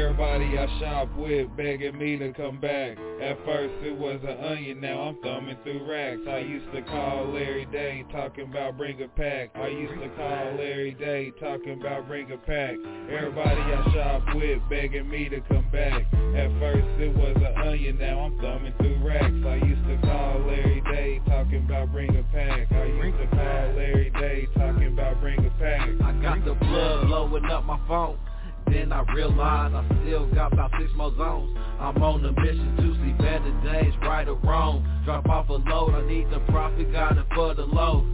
Everybody I shop with begging me to come back. At first it was an onion, now I'm thumbing through racks. I used to call Larry Day talking about bring a pack. I used to call Larry Day talking about bring a pack. Everybody I shop with begging me to come back. At first it was an onion, now I'm thumbing through racks. I used to call Larry Day talking about bring a pack. I used to call Larry Day talking about bring a pack. I got the blood blowing up my phone. Then I realized I still got about six more zones. I'm on a mission to see better days, right or wrong. Drop off a load, I need the profit, got it for the load.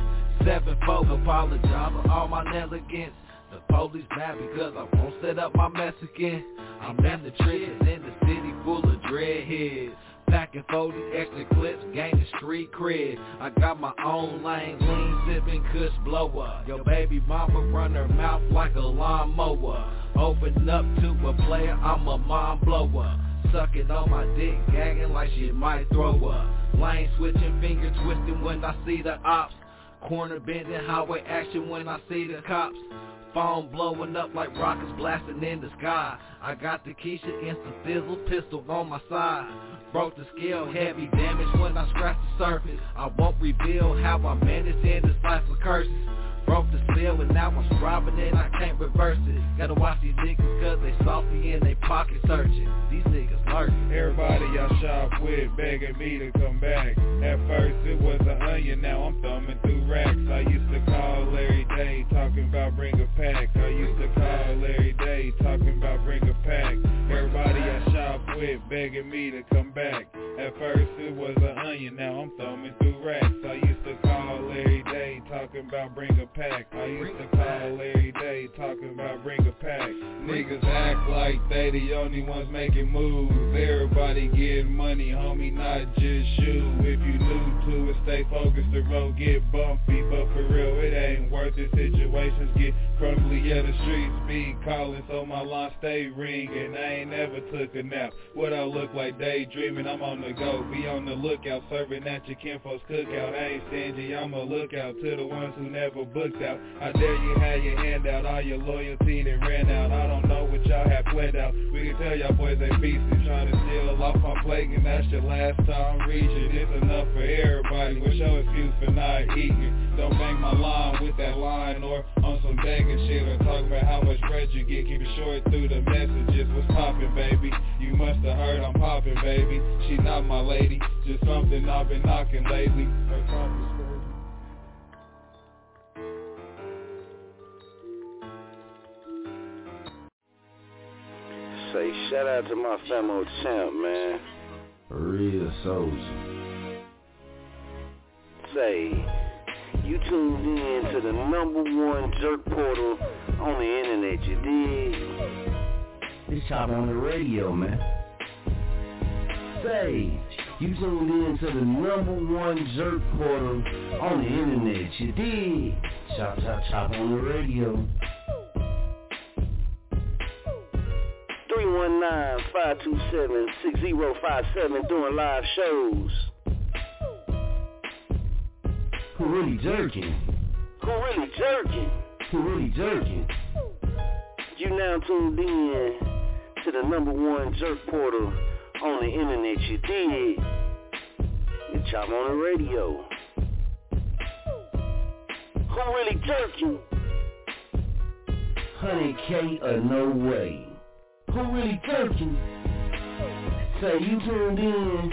Seven folk apologize for all my negligence. The police mad because I won't set up my mess again. I'm in the trenches in the city full of dreadheads. Packing 40 extra clips, gaining street cred. I got my own lane, lean sipping kush blower. Your baby mama run her mouth like a lawnmower. Open up to a player, I'm a mind blower. Sucking on my dick, gagging like she might throw up. Lane switching, finger twisting when I see the ops. Corner bending, highway action when I see the cops. Phone blowing up like rockets blasting in the sky. I got the Keisha instant fizzle pistol on my side. Broke the scale, heavy damage when I scratch the surface. I won't reveal how I managed in this life of curses. Broke the spell and now I'm scribing and I can't reverse it. Gotta watch these niggas cause they salty and they pocket searching. These niggas lurking. Everybody I shop with begging me to come back. At first it was an onion, now I'm thumbing through racks. I used to call Larry Day talking about bring a pack. I used to call Larry Day talking about bring a pack. Everybody I shop with begging me to come back. At first it was an onion, now I'm thumbing through racks. I talking about bring a pack. I used to call Larry Day talking about bring a pack. Niggas act like they the only ones making moves. Everybody getting money, homie, not just you. If you new to it, stay focused, the road get bumpy. But for real, it ain't worth it. Situations get crumbly, yeah, the streets be calling, so my line stay ringing. I ain't never took a nap. What I look like daydreaming, I'm on the go. Be on the lookout, serving at your kinfolk's cookout. I ain't stingy, I'm a lookout to the ones who never booked out. I dare you have your hand out, all your loyalty that ran out. I don't know what y'all have planned out. We can tell y'all boys they beastie, trying to steal off my plate, and that's your last time reaching. It's enough for everybody. What's your excuse for not eating? Don't bang my line with that line or on some begging shit or talk about how much bread you get. Keep it short through the messages. What's poppin', baby? You must have heard I'm poppin', baby. She not my lady, just something I've been knocking lately. Say shout out to my famo champ, man. Real soldier. Say, you tuned in to the number one jerk portal on the internet, you dig? This chop on the radio, man. Say, you tuned in to the number one jerk portal on the internet, you dig? Chop, chop, chop on the radio. 319-527-6057 doing live shows. Who really jerking? Who really jerking? Who really jerking? You now tuned in to the number one jerk portal on the internet, you dig? You chop on the radio. Who really jerking? Honey K or no way. Who really jerking? Say you tuned in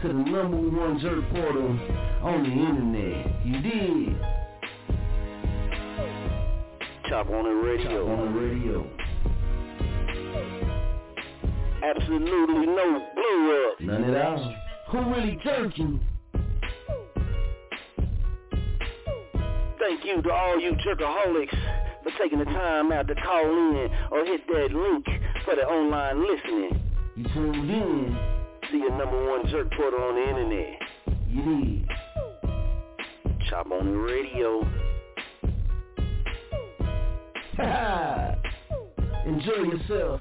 to the number one jerk portal on the internet. You did. Chop on the radio. Chop on the radio. Absolutely no blow up. None at all. Who really jerking? Thank you to all you jerkaholics for taking the time out to call in or hit that link for the online listening. You tuned in. See your number one jerk portal on the internet. You did. Chop on the radio. Enjoy yourself.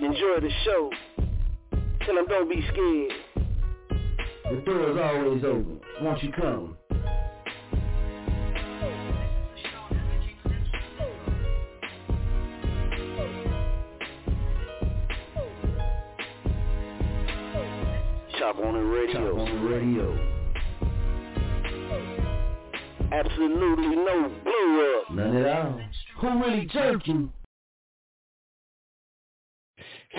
Enjoy the show. Tell them don't be scared. The door is always open. Won't you come? Chop on the radio. Chop on the radio. Absolutely no blow up. None at all. Who really jerking?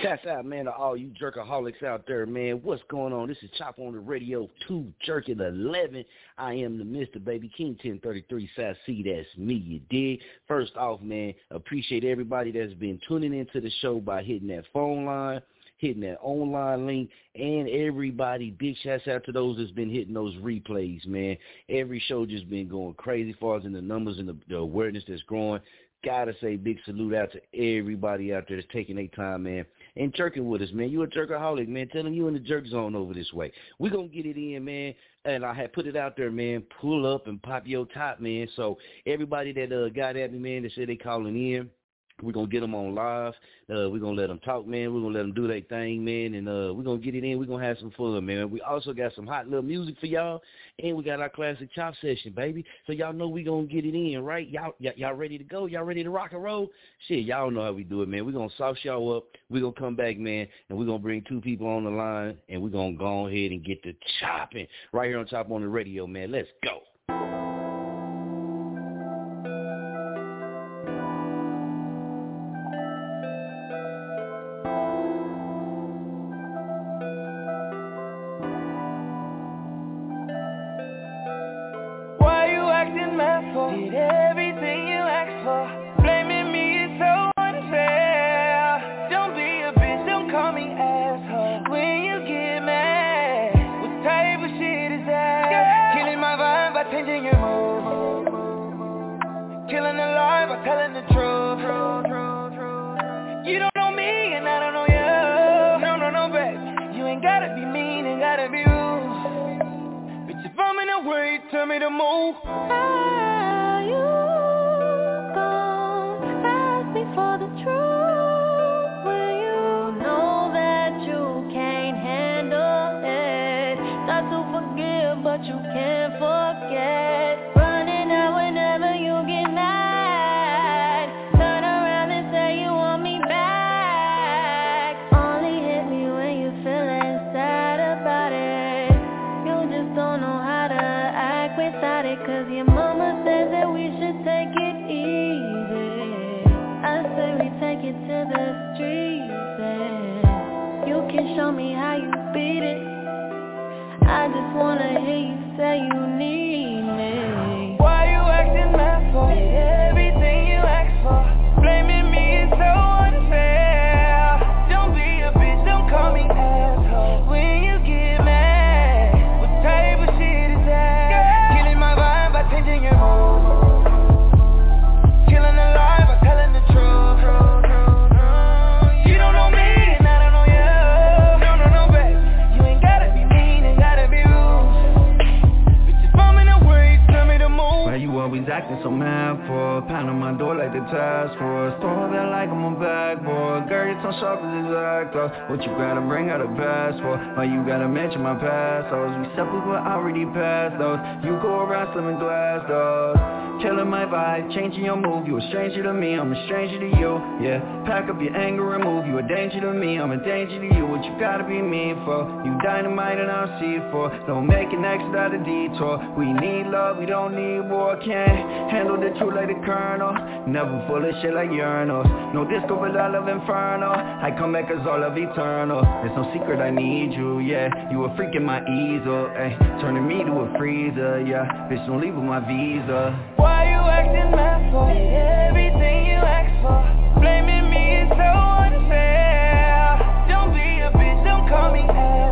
Shouts out, man, to all you jerkaholics out there, man. What's going on? This is Chop on the Radio 2 Jerking 11. I am the Mr. Baby King 1033 South C. That's me, you dig? First off, man, appreciate everybody that's been tuning into the show by hitting that phone line, hitting that online link, and everybody, big shouts out to those that's been hitting those replays, man. Every show just been going crazy far as in the numbers and the, the awareness that's growing. Gotta say big salute out to everybody out there that's taking their time, man and jerking with us, man. You a jerkaholic, man. Tell them you in the jerk zone over this way. we to get it in, man. And I had put it out there, man. Pull up and pop your top, man. So everybody that uh, got at me, man, that said they calling in, we're to get them on live. Uh, we're to let them talk, man. We're to let them do their thing, man. And uh, we're to get it in. We're to have some fun, man. We also got some hot little music for y'all. And we got our classic chop session, baby. So y'all know going to get it in, right? Y'all, y- y'all ready to go? Y'all ready to rock and roll? Shit, y'all know how we do it, man. We're to sauce y'all up. We're to come back, man. And we're to bring two people on the line. And we're to go ahead and get the chopping right here on Chop on the Radio, man. Let's go. Changing your mood Killing the lie by telling the truth. You don't know me and I don't know you. No, no, no, babe. You ain't gotta be mean and gotta be rude. Bitch, if I'm in a way, tell me to move ah. You a gotta bring out past for if you got to mention my past? I was myself but I already past so you go some and glass door telling my vibe changing your mood you're stranger to me, I'm a stranger to you. Yeah, pack up your anger and move. You a danger to me, I'm a danger to you What you gotta be mean for. You dynamite and I'm C4 Don't make an exit out of detour. We need love, we don't need war. Can't handle the truth like the colonel. Never full of shit like urinals. No disco but I love inferno. I come back as all of eternal. There's no secret I need you, yeah. You a freak in my easel, ayy. Turning me to a freezer, yeah. Bitch don't leave with my visa. Why you acting mad for? Everything you ask for. Blaming me is so hey.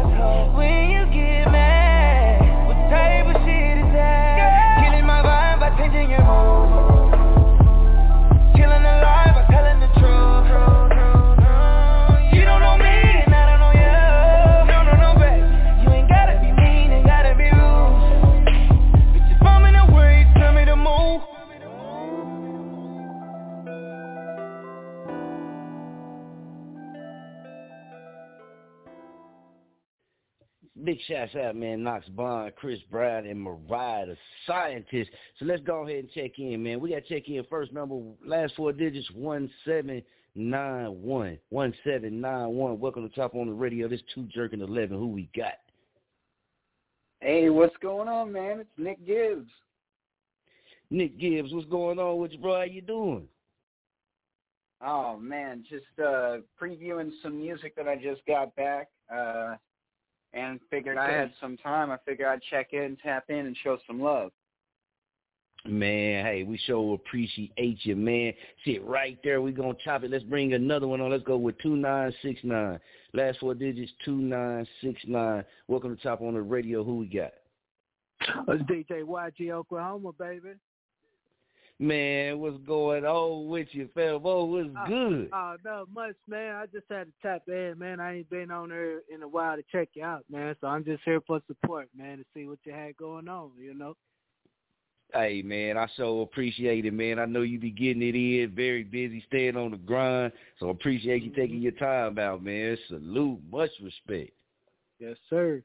Big shouts out, man, Knox Bond, Chris Brown, and Mariah, the scientist. So let's go ahead and check in, man. We got to check in first number, last four digits, 1791. 1791. Welcome to Top on the Radio. This two jerking 11. Who we got? Hey, what's going on, man? It's Nick Gibbs. Nick Gibbs, what's going on with you, bro? How you doing? Oh man, just uh previewing some music that I just got back. Uh and figured I had some time. I figured I'd check in, tap in, and show some love. Man, hey, we sure appreciate you, man. Sit right there. We're going to chop it. Let's bring another one on. Let's go with 2969. Last four digits, 2969. Welcome to Top on the Radio. Who we got? It's DJ YG Oklahoma, baby. Man, what's going on with you, fam? Oh, what's uh, good? Oh, not much, man. I just had to tap in, man. I ain't been on there in a while to check you out, man. So I'm just here for support, man, to see what you had going on, you know. Hey man, I so appreciate it, man. I know you be getting it in, very busy, staying on the grind. So appreciate you taking your time out, man. Salute, much respect. Yes, sir.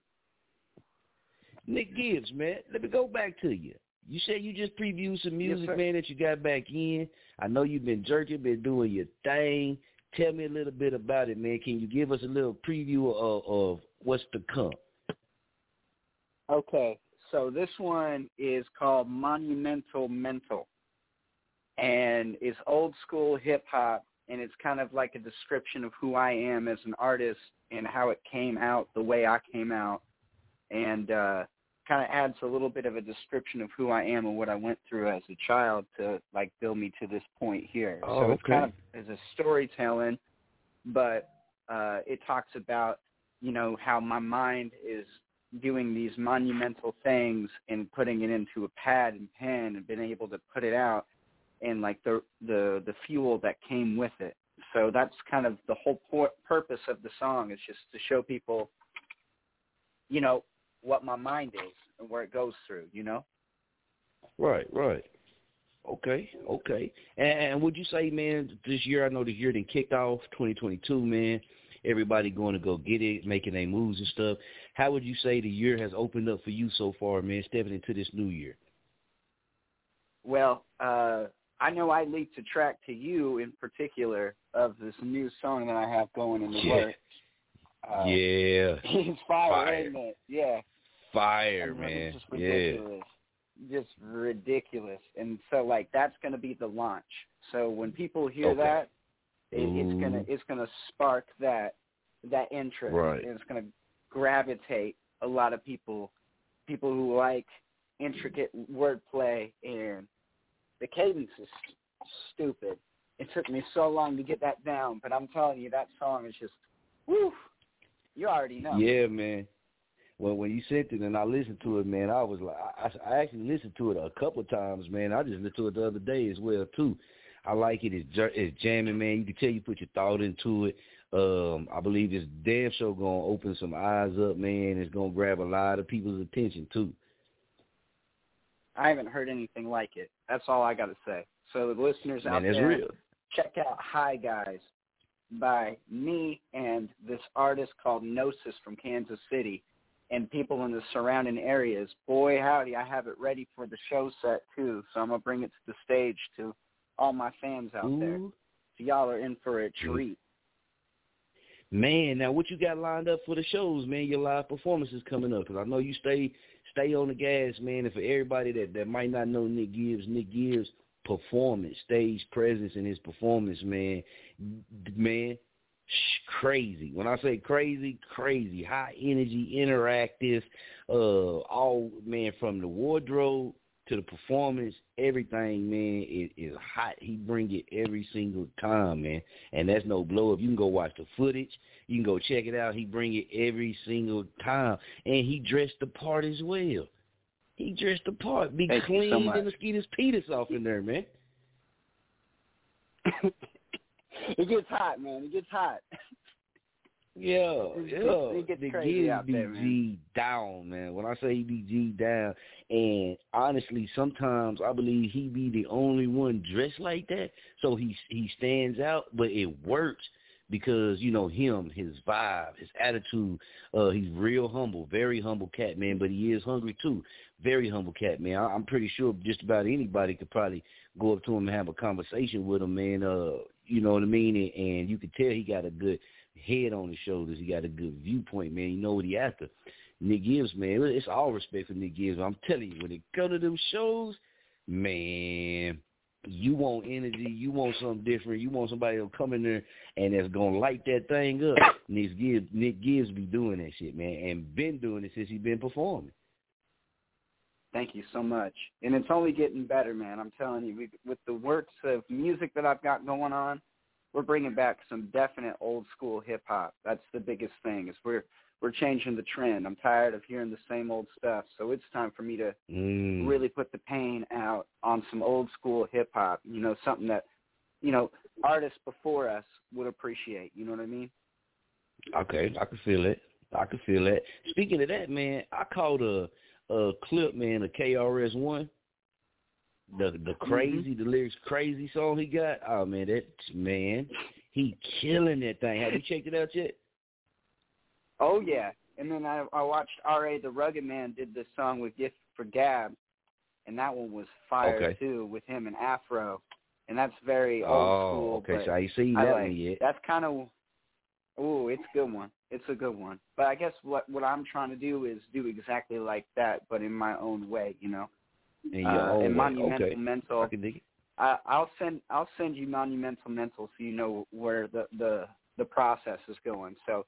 Nick Gibbs, man. Let me go back to you. You said you just previewed some music, yes, man, that you got back in. I know you've been jerking, been doing your thing. Tell me a little bit about it, man. Can you give us a little preview of, of what's to come? Okay, so this one is called Monumental Mental, and it's old school hip hop, and it's kind of like a description of who I am as an artist and how it came out the way I came out, and uh, kind of adds a little bit of a description of who I am and what I went through as a child to like build me to this point here. Oh, so okay. it's kind of as a storytelling, but uh, it talks about you know how my mind is doing these monumental things and putting it into a pad and pen and being able to put it out and like the the the fuel that came with it. So that's kind of the whole por- purpose of the song is just to show people, you know, what my mind is and where it goes through, you know? Right, right. Okay, okay. And, and would you say, man, this year, I know this year didn't kicked off, 2022, man, everybody going to go get it, making their moves and stuff. How would you say the year has opened up for you so far, man, stepping into this new year? Well, uh, I know I leaked a track to you in particular of this new song that I have going in the Yeah. works. Uh, yeah. It's fire, Fire. isn't it? Yeah. Fire, I mean, man. Just Yeah. ridiculous. Just ridiculous. And so like that's gonna be the launch. So when people hear Okay. that, it, it's gonna it's gonna spark that that interest. Right. And it's gonna gravitate a lot of people people who like intricate wordplay and the cadence is stupid. It took me so long to get that down, but I'm telling you that song is just woo you already know. Yeah, man. Well, when you sent it and I listened to it, man, I was like, I, I actually listened to it a couple of times, man. I just listened to it the other day as well too. I like it. It's, it's jamming, man. You can tell you put your thought into it. Um, I believe this damn show gonna open some eyes up, man. It's gonna grab a lot of people's attention too. I haven't heard anything like it. That's all I got to say. So the listeners out Man, that's there, real. check out Hi Guys by me and this artist called Gnosis from Kansas City and people in the surrounding areas. Boy, howdy, I have it ready for the show set too. So I'm going to bring it to the stage to all my fans out there. So y'all are in for a treat. Man, now what you got lined up for the shows, man? Your live performances coming up because I know you stay stay on the gas, man. And for everybody that that might not know Nick Gibbs, Nick Gibbs performance, stage presence, and his performance, man, man, crazy. When I say crazy, crazy, high energy, interactive, uh, all man from the wardrobe to the performance, everything, man, is, is hot. He bring it every single time, man. And that's no blow up. You can go watch the footage. You can go check it out. He bring it every single time. And he dressed the part as well. He dressed the part. Be Thank clean so and much. mosquitoes Peters off in there, man. it gets hot, man. It gets hot. Yeah, yeah. it gets the crazy out there, man. G down, man. When I say he be G down, and honestly, sometimes I believe he be the only one dressed like that, so he he stands out. But it works because you know him, his vibe, his attitude. Uh, he's real humble, very humble cat, man. But he is hungry too. Very humble cat, man. I, I'm pretty sure just about anybody could probably go up to him and have a conversation with him, man. Uh, you know what I mean? And, and you could tell he got a good head on his shoulders. He got a good viewpoint, man. You know what he after. Nick Gibbs, man. It's all respect for Nick Gibbs. I'm telling you, when it comes to them shows, man, you want energy, you want something different, you want somebody to come in there and that's gonna light that thing up. Nick Gibbs, Nick Gibbs be doing that shit, man, and been doing it since he been performing. Thank you so much, and it's only getting better, man. I'm telling you, we, with the works of music that I've got going on, we're bringing back some definite old school hip hop. That's the biggest thing. Is we're we're changing the trend. I'm tired of hearing the same old stuff. So it's time for me to mm. really put the pain out on some old school hip hop. You know, something that, you know, artists before us would appreciate. You know what I mean? Okay, I can feel it. I can feel it. Speaking of that, man, I caught a a clip, man, of KRS One. The the Mm-hmm. crazy, mm-hmm. the lyrics crazy song he got. Oh man, that man, he killing that thing. Have you checked it out yet? Oh yeah, and then I I watched R.A. the Rugged Man did this song with Gift of Gab, and that one was fire Okay. too with him and Afro, and that's very old Oh, school. okay, so I ain't seen I that like, one yet. That's kind of, ooh, it's a good one. It's a good one. But I guess what what I'm trying to do is do exactly like that, but in my own way, you know. In your uh, own and way. monumental okay. mental. I can dig it. I, I'll send I'll send you monumental mental so you know where the the the process is going. So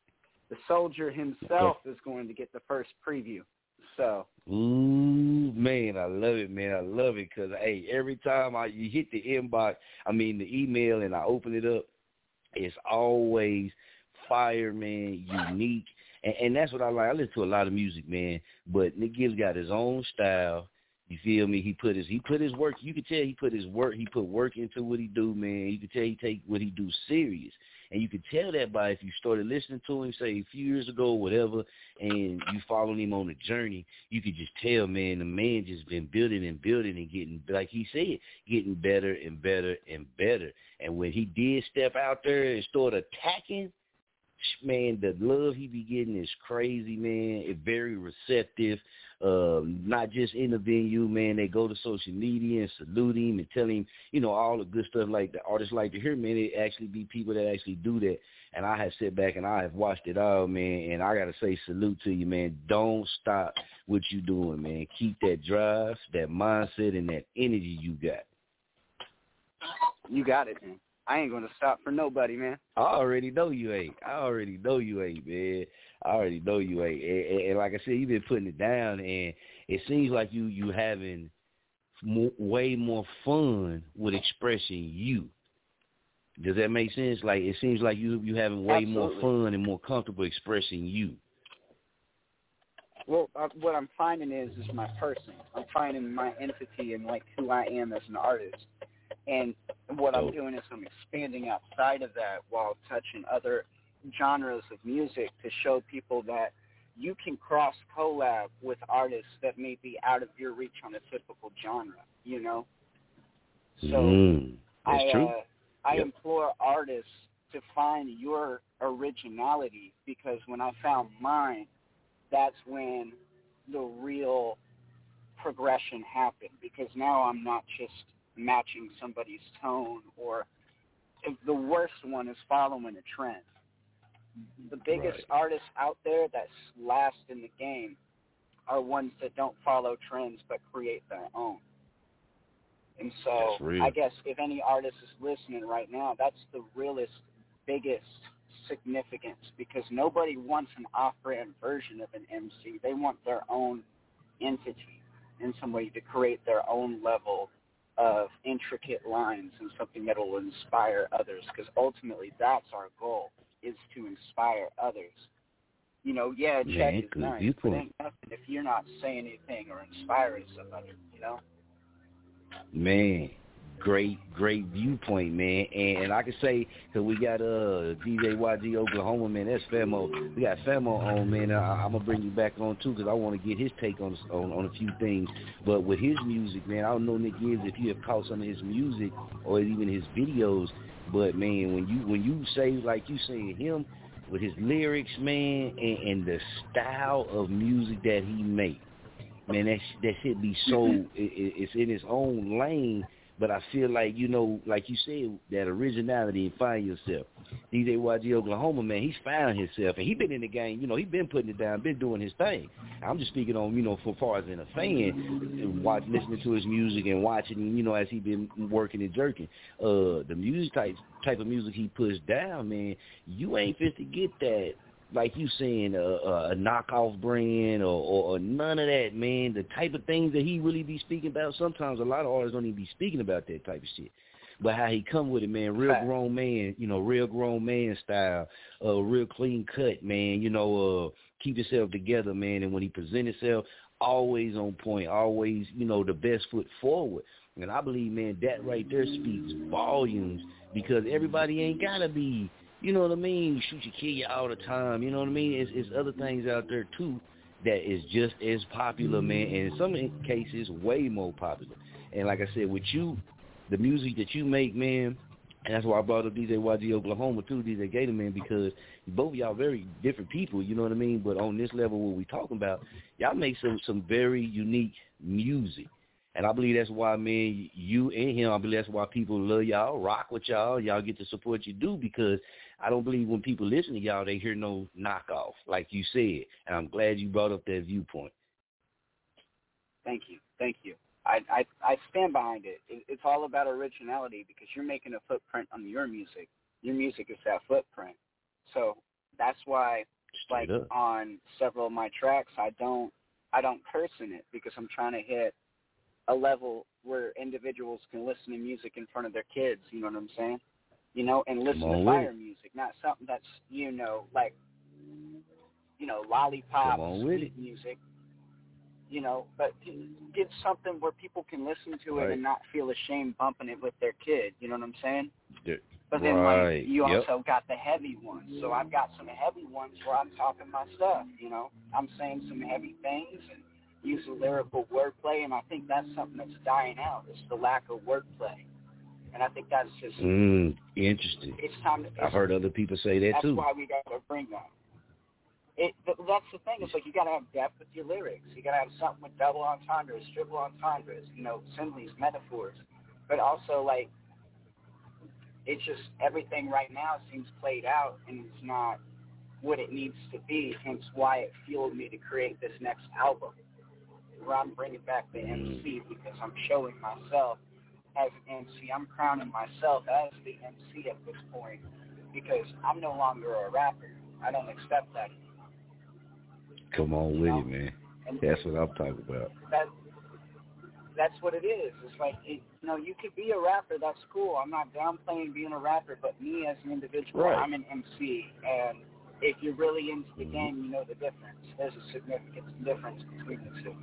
the soldier himself is going to get the first preview. So Ooh, man, I love it, man. I love it because hey, every time I you hit the inbox, I mean the email, and I open it up, it's always fire, man, unique, and, and that's what I like. I listen to a lot of music, man, but Nick Gibbs got his own style. You feel me? He put his he put his work. You could tell he put his work. He put work into what he do, man. You could tell he take what he do serious, and you could tell that by if you started listening to him, say a few years ago, whatever, and you following him on the journey. You could just tell, man, the man just been building and building and getting, like he said, getting better and better and better. And when he did step out there and start attacking, man, the love he be getting is crazy, man. It's very receptive. Um, not just in the venue, man. They go to social media and salute him and tell him, you know, all the good stuff like the artists like to hear, man. It actually be people that actually do that. And I have sit back and I have watched it all, man. And I gotta say salute to you, man. Don't stop what you doing, man. Keep that drive, that mindset, and that energy you got. you got it, man. I ain't gonna stop for nobody, man. I already know you ain't. I already know you ain't, man. I already know you ain't. And, and, and like I said, you've been putting it down, and it seems like you you having mo way more fun with expressing you. Does that make sense? Like it seems like you you having way more fun and more comfortable expressing you. Well, uh, what I'm finding is is my person. I'm finding my entity and like who I am as an artist. And what I'm doing is I'm expanding outside of that while touching other genres of music to show people that you can cross collab with artists that may be out of your reach on a typical genre, you know? So mm, I, true. Uh, I Yep. implore artists to find your originality because when I found mine, that's when the real progression happened because now I'm not just matching somebody's tone or the worst one is following a trend. The biggest artists out there that last in the game are ones that don't follow trends but create their own. And so I guess if any artist is listening right now, that's the realest, biggest significance because nobody wants an off-brand version of an MC. They want their own entity in some way to create their own level of intricate lines and something that will inspire others because ultimately that's our goal is to inspire others. You know, yeah, check is good nice, but ain't nothing if you're not saying anything or inspiring somebody, you know? Man, great, great viewpoint, man. And, and I can say, cause we got uh DJ YG Oklahoma, man. That's Famo. We got Famo on, man. I, I'm gonna bring you back on too, cause I want to get his take on, on on a few things. But with his music, man, I don't know Nick Gibbs if you have caught some of his music or even his videos. But man, when you when you say like you saying him with his lyrics, man, and, and the style of music that he makes, man, that that should be so. it, it's in its own lane but I feel like, you know, like you said, that originality and find yourself. DJ YG Oklahoma, man, he's found himself. And he been in the game, you know, he been putting it down, been doing his thing. I'm just speaking on, you know, for far as in a fan, watch, listening to his music and watching, you know, as he been working and jerking. Uh, the music type type of music he puts down, man, you ain't fit to get that like you saying a, a knockoff brand or, or, or none of that, man. The type of things that he really be speaking about. Sometimes a lot of artists don't even be speaking about that type of shit. But how he come with it, man, real grown man, you know, real grown man style, uh, real clean cut, man. You know, uh, keep yourself together, man. And when he present himself, always on point, always, you know, the best foot forward. And I believe, man, that right there speaks volumes because everybody ain't gotta be you know what I mean? You shoot your kid all the time. You know what I mean? It's, it's other things out there too that is just as popular, man, and in some cases way more popular. And like I said, with you, the music that you make, man, and that's why I brought up DJ YG Oklahoma too, DJ Gator Man, because both y'all very different people, you know what I mean? But on this level, what we talking about, y'all make some some very unique music. And I believe that's why, man, you and him, I believe that's why people love y'all, rock with y'all, y'all get the support you do because I don't believe when people listen to y'all, they hear no knockoff, like you said. And I'm glad you brought up that viewpoint. Thank you. Thank you. I, I, I stand behind it. it. It's all about originality because you're making a footprint on your music. Your music is that footprint. So that's why, Straight like up. on several of my tracks, I don't I don't curse in it because I'm trying to hit a level where individuals can listen to music in front of their kids. You know what I'm saying? You know, and listen to fire music, not something that's, you know, like, you know, lollipop sweet music, you know, but get something where people can listen to it right. and not feel ashamed bumping it with their kid. You know what I'm saying? Yeah. But then right. like you yep. also got the heavy ones. So I've got some heavy ones where I'm talking my stuff, you know. I'm saying some heavy things and using lyrical wordplay and I think that's something that's dying out. It's the lack of wordplay. And I think that's just mm, interesting. It's time to. I've heard other people say that that's too. That's why we got to bring that. It, that's the thing. It's like you got to have depth with your lyrics. You got to have something with double entendres, triple entendres, you know, similes, metaphors, but also like it's just everything right now seems played out and it's not what it needs to be. Hence why it fueled me to create this next album, where I'm bringing back the MC because I'm showing myself as an MC. I'm crowning myself as the MC at this point because I'm no longer a rapper. I don't accept that. Come on you with know? it, man. And That's what I'm talking about. That that's what it is. It's like it, you know, you could be a rapper. That's cool. I'm not downplaying being a rapper, but me as an individual, Right. I'm an MC. And if you're really into the mm-hmm. game, you know the difference. There's a significant difference between the two.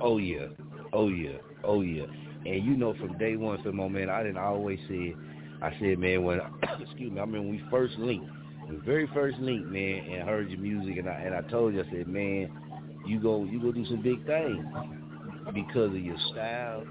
Oh yeah, oh yeah, oh yeah. And you know, from day one, for man, I didn't always say, I said, man, when excuse me, I mean, when we first linked, the very first link, man, and heard your music, and I and I told you, I said, man, you go, you go do some big things because of your style,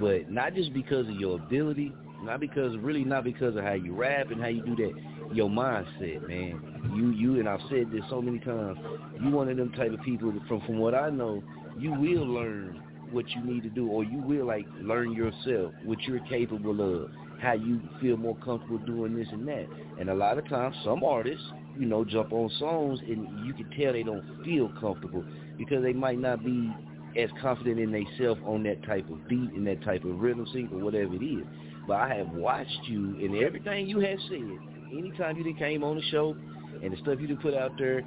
but not just because of your ability, not because really not because of how you rap and how you do that, your mindset, man. You you and I've said this so many times. You one of them type of people from from what I know, you will learn what you need to do, or you will like learn yourself what you're capable of, how you feel more comfortable doing this and that. And a lot of times, some artists, you know, jump on songs and you can tell they don't feel comfortable because they might not be as confident in themselves on that type of beat and that type of rhythm sync or whatever it is. But I have watched you and everything you have said. Anytime you came on the show and the stuff you put out there,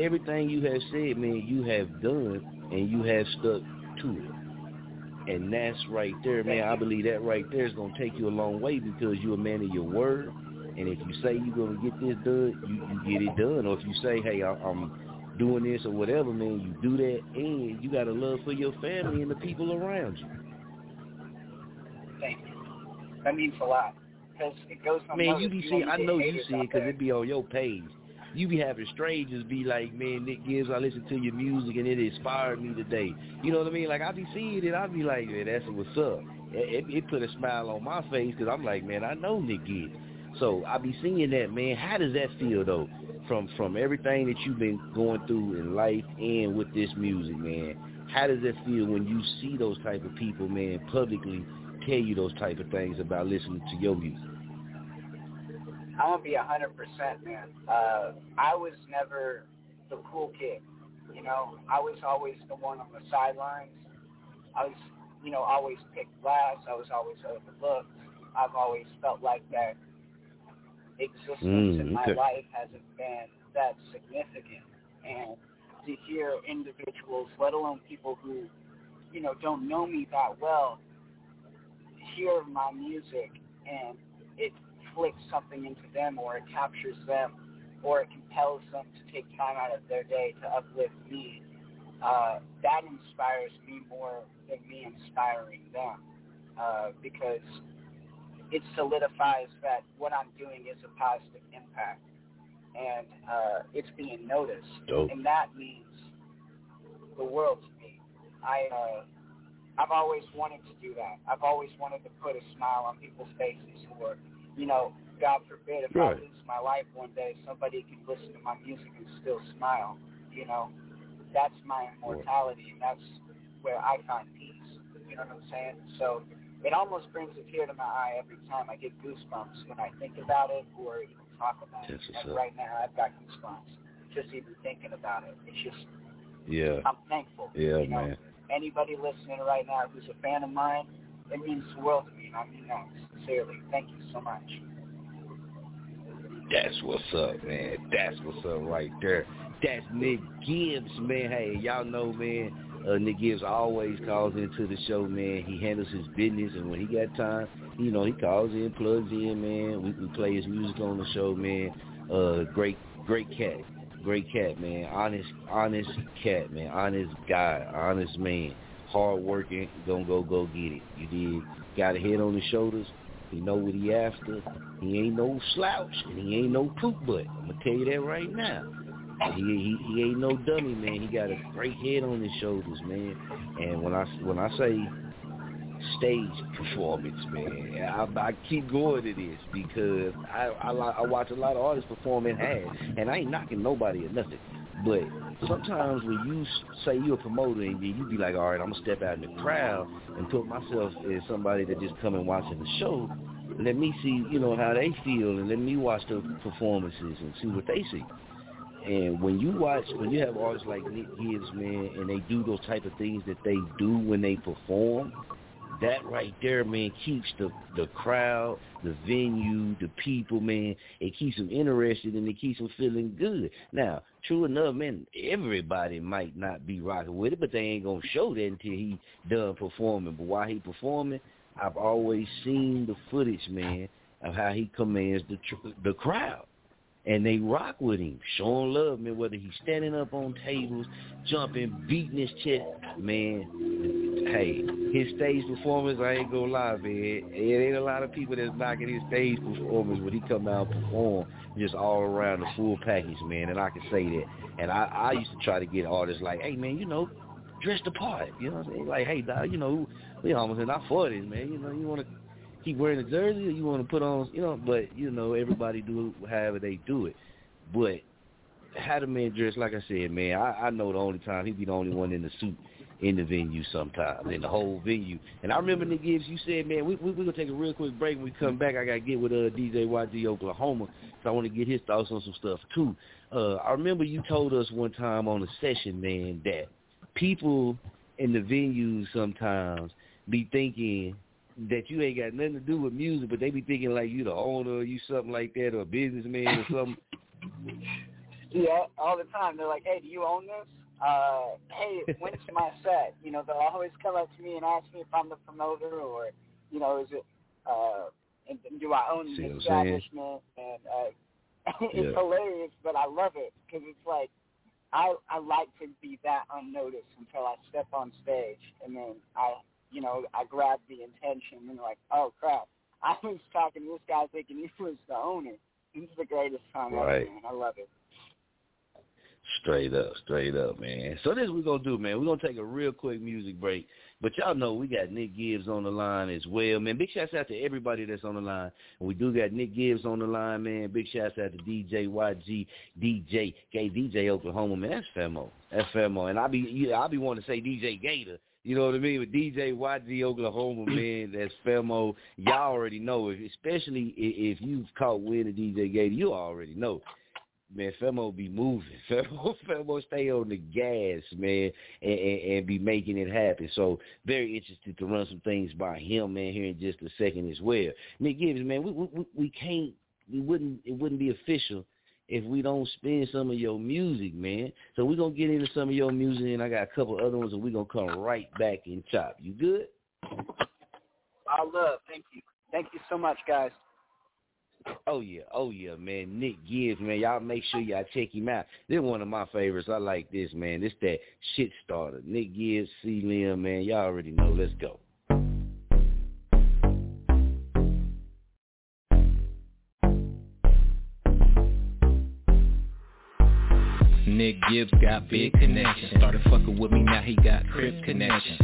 everything you have said, man, you have done and you have stuck to it. And that's right there, man. I believe that right there is going to take you a long way because you're a man of your word. And if you say you're going to get this done, you, you get it done. Or if you say, hey, I, I'm doing this or whatever, man, you do that. And you got a love for your family and the people around you. Thank you. That means a lot because it goes Man, you be seeing. I know you see it because it be on your page. You be having strangers be like, man, Nick Gibbs, I listen to your music and it inspired me today. You know what I mean? Like I be seeing it, I be like, man, that's what's up. It, it, it put a smile on my face because I'm like, man, I know Nick Gibbs. So I be seeing that, man. How does that feel though? From from everything that you've been going through in life and with this music, man. How does that feel when you see those type of people, man, publicly tell you those type of things about listening to your music? I'm gonna be a hundred percent, man. Uh, I was never the cool kid. You know, I was always the one on the sidelines. I was, you know, always picked last. I was always overlooked. I've always felt like that existence Mm, in my okay. life hasn't been that significant. And to hear individuals, let alone people who, you know, don't know me that well, hear my music and it flicks something into them or it captures them or it compels them to take time out of their day to uplift me, uh, that inspires me more than me inspiring them uh, because it solidifies that what I'm doing is a positive impact and uh, it's being noticed. Dope. And that means the world to me. I uh, I've always wanted to do that. I've always wanted to put a smile on people's faces or, you know, God forbid if Right. I lose my life one day, somebody can listen to my music and still smile. You know, that's my immortality and that's where I find peace. You know what I'm saying? So it almost brings a tear to my eye every time I get goosebumps when I think about it or even talk about That's it. And up. right now I've got goosebumps just even thinking about it. It's just Yeah. I'm thankful. Yeah, you know? man. Anybody listening right now who's a fan of mine, it means the world to me, I mean that sincerely. Thank you so much. That's what's up, man. That's what's up right there. That's Nick Gibbs, man. Hey, y'all know, man. Uh, Nick Gibbs always calls into the show, man. He handles his business, and when he got time, you know, he calls in, plugs in, man. We, play his music on the show, man. Uh, great, great cat, great cat, man. Honest, honest cat, man. Honest guy, honest man. Hard working, gonna go, go get it. You did. Got a head on his shoulders. He know what he after. He ain't no slouch, and he ain't no poop butt. I'm gonna tell you that right now. He, he he ain't no dummy, man. He got a great head on his shoulders, man. And when I when I say stage performance, man, I, I keep going to this because I I, I watch a lot of artists perform in half, and I ain't knocking nobody or nothing. But sometimes when you say you're a promoter and you be like, all right, I'm gonna step out in the crowd and put myself as somebody that just come and watching the show. Let me see, you know, how they feel, and let me watch the performances and see what they see. And when you watch, when you have artists like Nick Gibbs, man, and they do those type of things that they do when they perform, that right there, man, keeps the the crowd, the venue, the people, man. It keeps them interested and it keeps them feeling good. Now, true enough, man, everybody might not be rocking with it, but they ain't gonna show that until he done performing. But while he performing, I've always seen the footage, man, of how he commands the tr- the crowd and they rock with him, showing love, man. Whether he's standing up on tables, jumping, beating his chest, man. Hey, his stage performance, I ain't gonna lie, man. It ain't a lot of people that's knocking his stage performance when he come out and perform, just all around the full package, man. And I can say that. And I, I used to try to get artists like, hey, man, you know, dress the part. You know what I'm saying? Like, hey, dog, you know, we almost in our forties, man. You know, you want to keep wearing a jersey or you want to put on, you know, but, you know, everybody do however they do it. But how the man dress, like I said, man, I, I know the only time he be the only one in the suit in the venue sometimes, in the whole venue. And I remember Nick Gibbs, you said, man, we, we, we're going to take a real quick break. When we come back, I got to get with uh, DJ YG Oklahoma, so I want to get his thoughts on some stuff, too. Uh, I remember you told us one time on a session, man, that people in the venues sometimes be thinking that you ain't got nothing to do with music, but they be thinking like you the owner or you something like that or a businessman or something. Yeah, all the time. They're like, "Hey, do you own this? Uh, hey, when's my set?" You know, they'll always come up to me and ask me if I'm the promoter or, you know, is it, uh, and, and do I own See the what I'm saying? establishment? And uh, it's Yeah. hilarious, but I love it because it's like I I like to be that unnoticed until I step on stage, and then I, you know, I grab the attention and like, oh crap, I was talking to this guy thinking he was the owner. This is the greatest song Right. ever, man. I love it. Straight up, straight up, man. So this we're gonna do, man. We're gonna take a real quick music break. But y'all know we got Nick Gibbs on the line as well, man. Big shouts out to everybody that's on the line. And we do got Nick Gibbs on the line, man. Big shouts out to DJ YG, DJ K DJ Oklahoma, man. That's. That's Femo. And I be yeah, I be wanting to say DJ Gator. You know what I mean? With DJ YG Oklahoma, man, that's Femo. Y'all already know, especially if you've caught wind of DJ Gator, you already know man, Femo be moving. Femo, Femo stay on the gas, man, and, and, and be making it happen. So very interested to run some things by him, man, here in just a second as well. Nick Gibbs, man, we we we can't, we wouldn't, it wouldn't be official if we don't spin some of your music, man. So we're gonna get into some of your music, and I got a couple other ones, and we're gonna come right back and chop. You good? I love. Thank you. Thank you so much, guys. Oh yeah, oh yeah, man. Nick Gibbs, man. Y'all make sure y'all check him out. This one of my favorites. I like this, man. This that shit starter. Nick Gibbs, C Lim, man. Y'all already know. Let's go. Gibbs got big connections. Started fucking with me, now he got crib connections.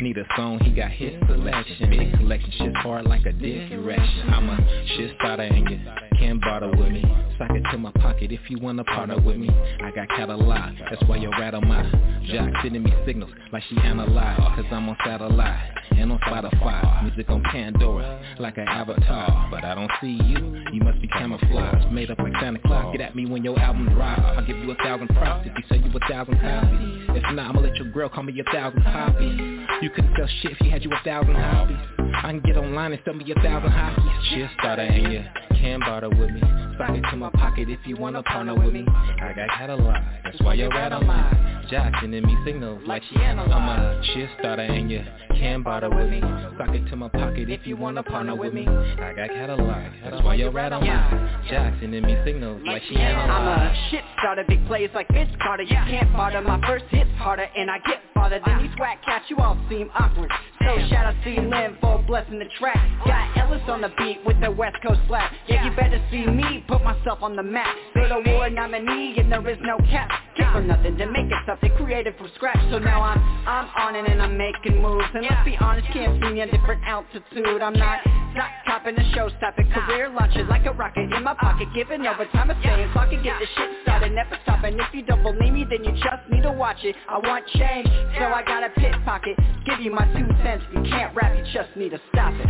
Need a song, he got his selection. Big collection, shit's hard like a dick erection. I'm a shit starter and you can't bother with me. Sock it to my pocket if you wanna partner with me. I got catalog, that's why you rattle my jock sending me signals like she analyze. Cause I'm on satellite and on Spotify. Music on Pandora like an avatar. But I don't see you, you must be camouflaged. Made up like Santa Claus. Get at me when your album drops. I'll give you a thousand props if you sell you a thousand copies. If not, I'ma let your girl call me a thousand copies. You couldn't sell shit if you had you a thousand hobbies. I can get online and sell me a thousand hobbies. Shit starter and you can't bother with me. Sock it to my pocket if you wanna partner with me. I got catalog, that's why you're right on my jock sending me signals like she analyze. I'm a shit starter and you can't bother with me. Sock it to my pocket if you wanna partner with me. I got catalog, that's why you're right on my jock sending me signals like she I'm a shit starter, big plays like Vince Carter. You can't bother my first hit's harder, and I get farther than these whack cats. You all seem awkward. So shout out to Lynn for blessing the track. Got Ellis on the beat with the West Coast slap. Yeah, you better see me put myself on the map. Go to war nominee, and there is no cap. Get for nothing to make it something created from scratch. So now I'm I'm on it and I'm making moves. And let's be honest, can't see me a different altitude. I'm not not copping a show stopping career launching like a rocket in my pocket, giving over time of I can get this shit started, never stopping. If you don't believe me, then you just need to watch it. I want change, so I got a pit pocket. Give you my two cents. You can't rap, you just need to stop it.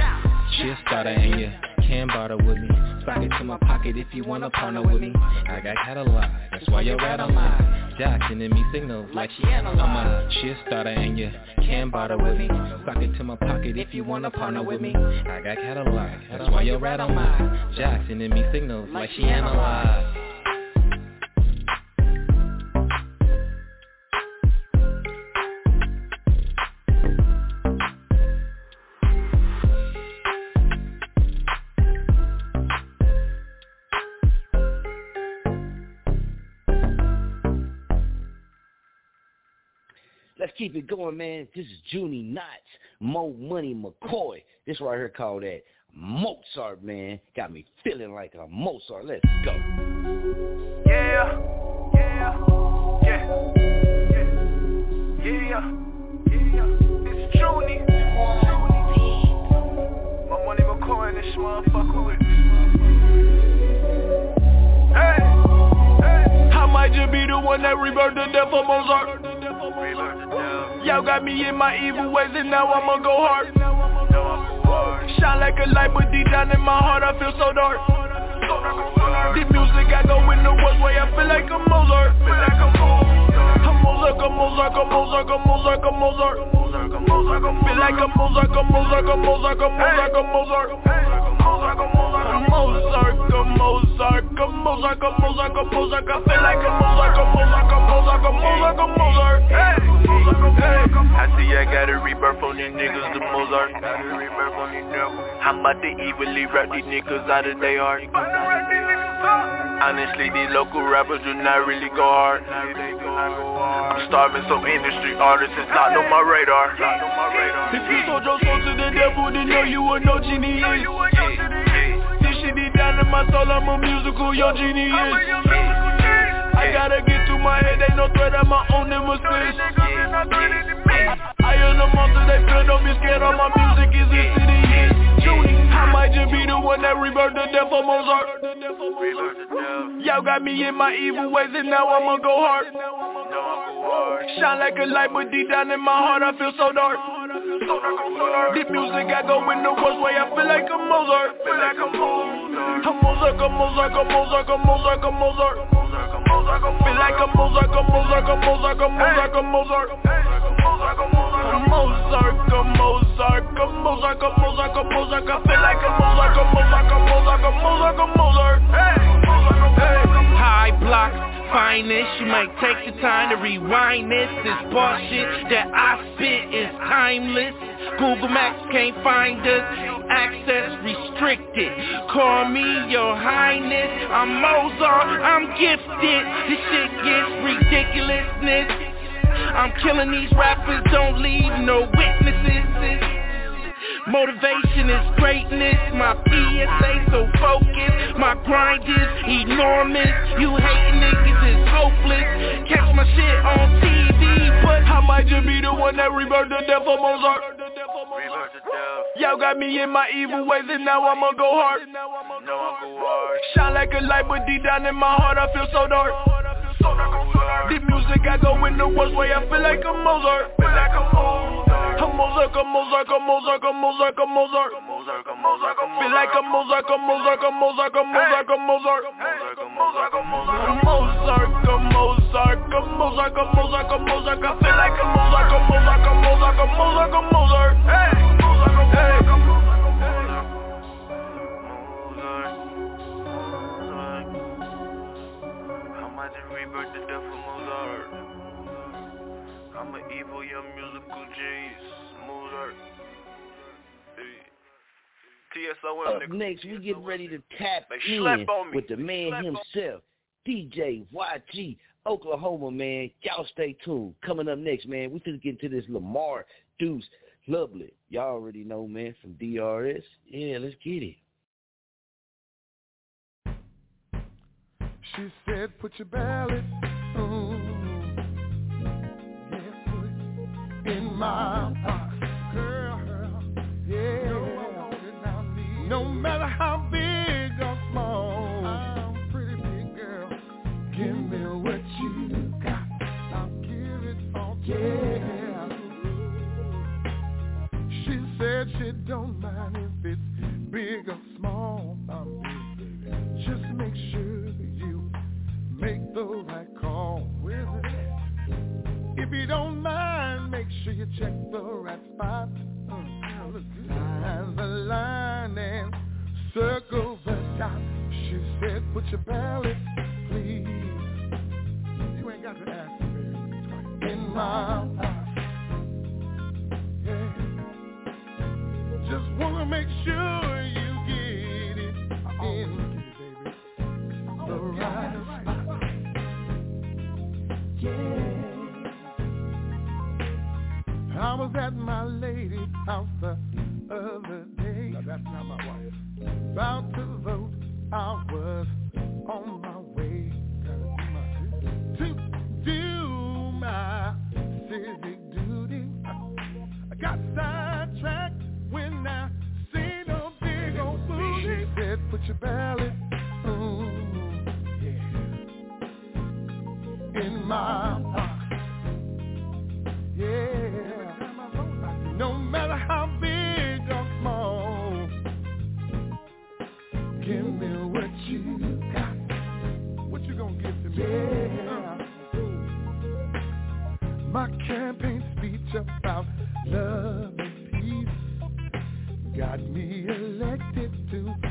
Shit starter and you can bother with me. Sock it to my pocket if you wanna partner with me. I got catalog, that's why you're right on my jock sending me signals like she analyze. I'm a shit starter and you can bother with me. Sock it to my pocket if you wanna partner with me. I got catalog, that's why you're right on my jock sending me signals like she analyze. Keep it going, man. This is Junie Knots, Mo Money McCoy. This right here called that Mozart, man. Got me feeling like a Mozart. Let's go. Yeah, yeah, yeah, yeah, yeah. It's Junie. My money McCoy in this motherfucker Hey, hey. I might just be the one that rebirthed the death of Mozart. Y'all got me in my evil ways and now I'ma go hard. Shine like a light but deep down in my heart I feel so dark. This music I go in the worst way I feel like a Mozart. I'm Mozart, I'm Mozart, I'm Mozart, I'm Mozart, I'm Mozart. Feel like a Mozart, a Mozart, a Mozart, a Mozart, a Mozart. I'm Mozart, a Mozart, a Mozart, a Mozart, a Mozart. I feel like a Mozart, a Mozart, a Mozart, a Mozart, a Mozart. Hey, hey. I see I got a rebirth on these niggas, the Mozart. I'm about to evilly rap these niggas out of their heart. Honestly, these local rappers do not really go hard. I'm starving, so industry artists is not on my radar. If you sold your soul to the devil, then know you would know genius. Down in my soul, I'm a musical, your genius. I gotta get through my head, ain't no threat, I'm my own nemesis. I am the monster they feel, don't be scared, all my music is insidious. I might just be the one that rebirthed the death of Mozart. Y'all got me in my evil ways and now I'ma go hard. Shine like a light, but deep down in my heart I feel so dark. This music I go in the worst way, I feel like a Mozart. Feel like a Mozart. A Mozart, a Mozart, a Mozart, a Mozart. Feel like a Mozart, a Mozart, a Mozart, a Mozart, a Mozart. A Mozart, a Mozart, a Mozart, a Mozart, a Mozart. I feel like a Mozart, a Mozart, a Mozart, a Mozart, a Mozart. Hey, high block finest. You might take the time to rewind this. This bullshit that I spit is timeless. Google Maps can't find us. Access restricted. Call me your highness. I'm Mozart, I'm gifted. This shit gets ridiculousness. I'm killing these rappers, don't leave no witnesses Motivation is greatness, my PSA so focused. My grind is enormous, you hating niggas is hopeless. Catch my shit on TV, but I might just be the one that rebirthed the death of Mozart. Y'all got me in my evil ways and now I'ma go hard. Shine like a light but deep down in my heart I feel so dark This music I go in the worst way I feel like a Mozart Feel like a Mozart a Mozart, a Mozart, a Mozart, a Mozart, a Mozart. Feel like a Mozart, a Mozart, a Mozart, a Mozart, a Mozart. Mozart, a Mozart, a Mozart, a Mozart, a Mozart. I feel like a Mozart, a Mozart, a Mozart, a Mozart, a Mozart. Hey, hey. Rebirth the death of Mozart. I'm an evil young musical genius. Mozart. Up next, we get ready to tap in slept on me. with the man himself, DJ YG, Oklahoma, man. Y'all stay tuned. Coming up next, man, we finna get into this Lamar Deuce Lovely. Y'all already know, man, from DRS. Yeah, let's get it. She said, put your ballot mm, yeah, put it in my box. Girl, yeah. No matter how big or small, I'm pretty big girl. Give me what you got. I'll give it all to you. She said she don't mind if it's big or small. Make the right call. Where's it? If you don't mind, make sure you check the right spot. Look. Line the line and circle the top. She said, put your ballot, please. You ain't got to ask me. In my box. Yeah. Just wanna make sure you was at my lady's house the other day. Now that's not my wife. About to vote, I was on my way. To do my civic duty. I got sidetracked when I seen a big old booty. She said, put your ballot mm, yeah, in my elected to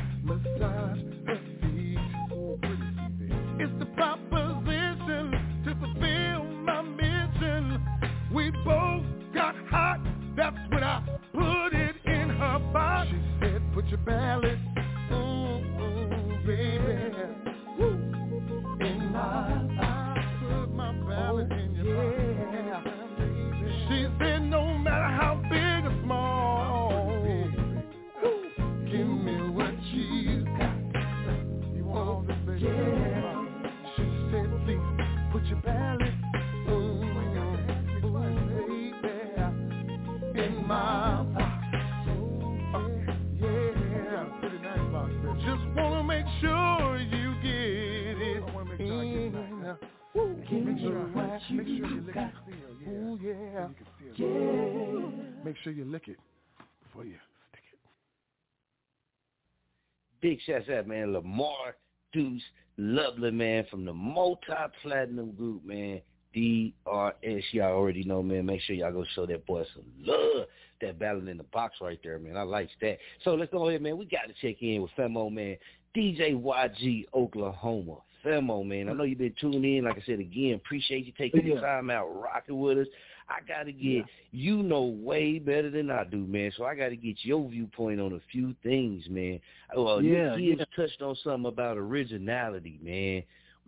Big shouts out, man. Lamar Deuce, lovely man from the multi-platinum group, man. DRS, y'all already know, man. Make sure y'all go show that boy some love. That battle in the box right there, man. I like that. So let's go ahead, man. We got to check in with Femo, man. DJ YG, Oklahoma. Femo, man. I know you've been tuning in. Like I said again, appreciate you taking yeah. the time out, rocking with us. I gotta get yeah. you know way better than I do, man. So I gotta get your viewpoint on a few things, man. Well, yeah, you yeah. touched on something about originality, man.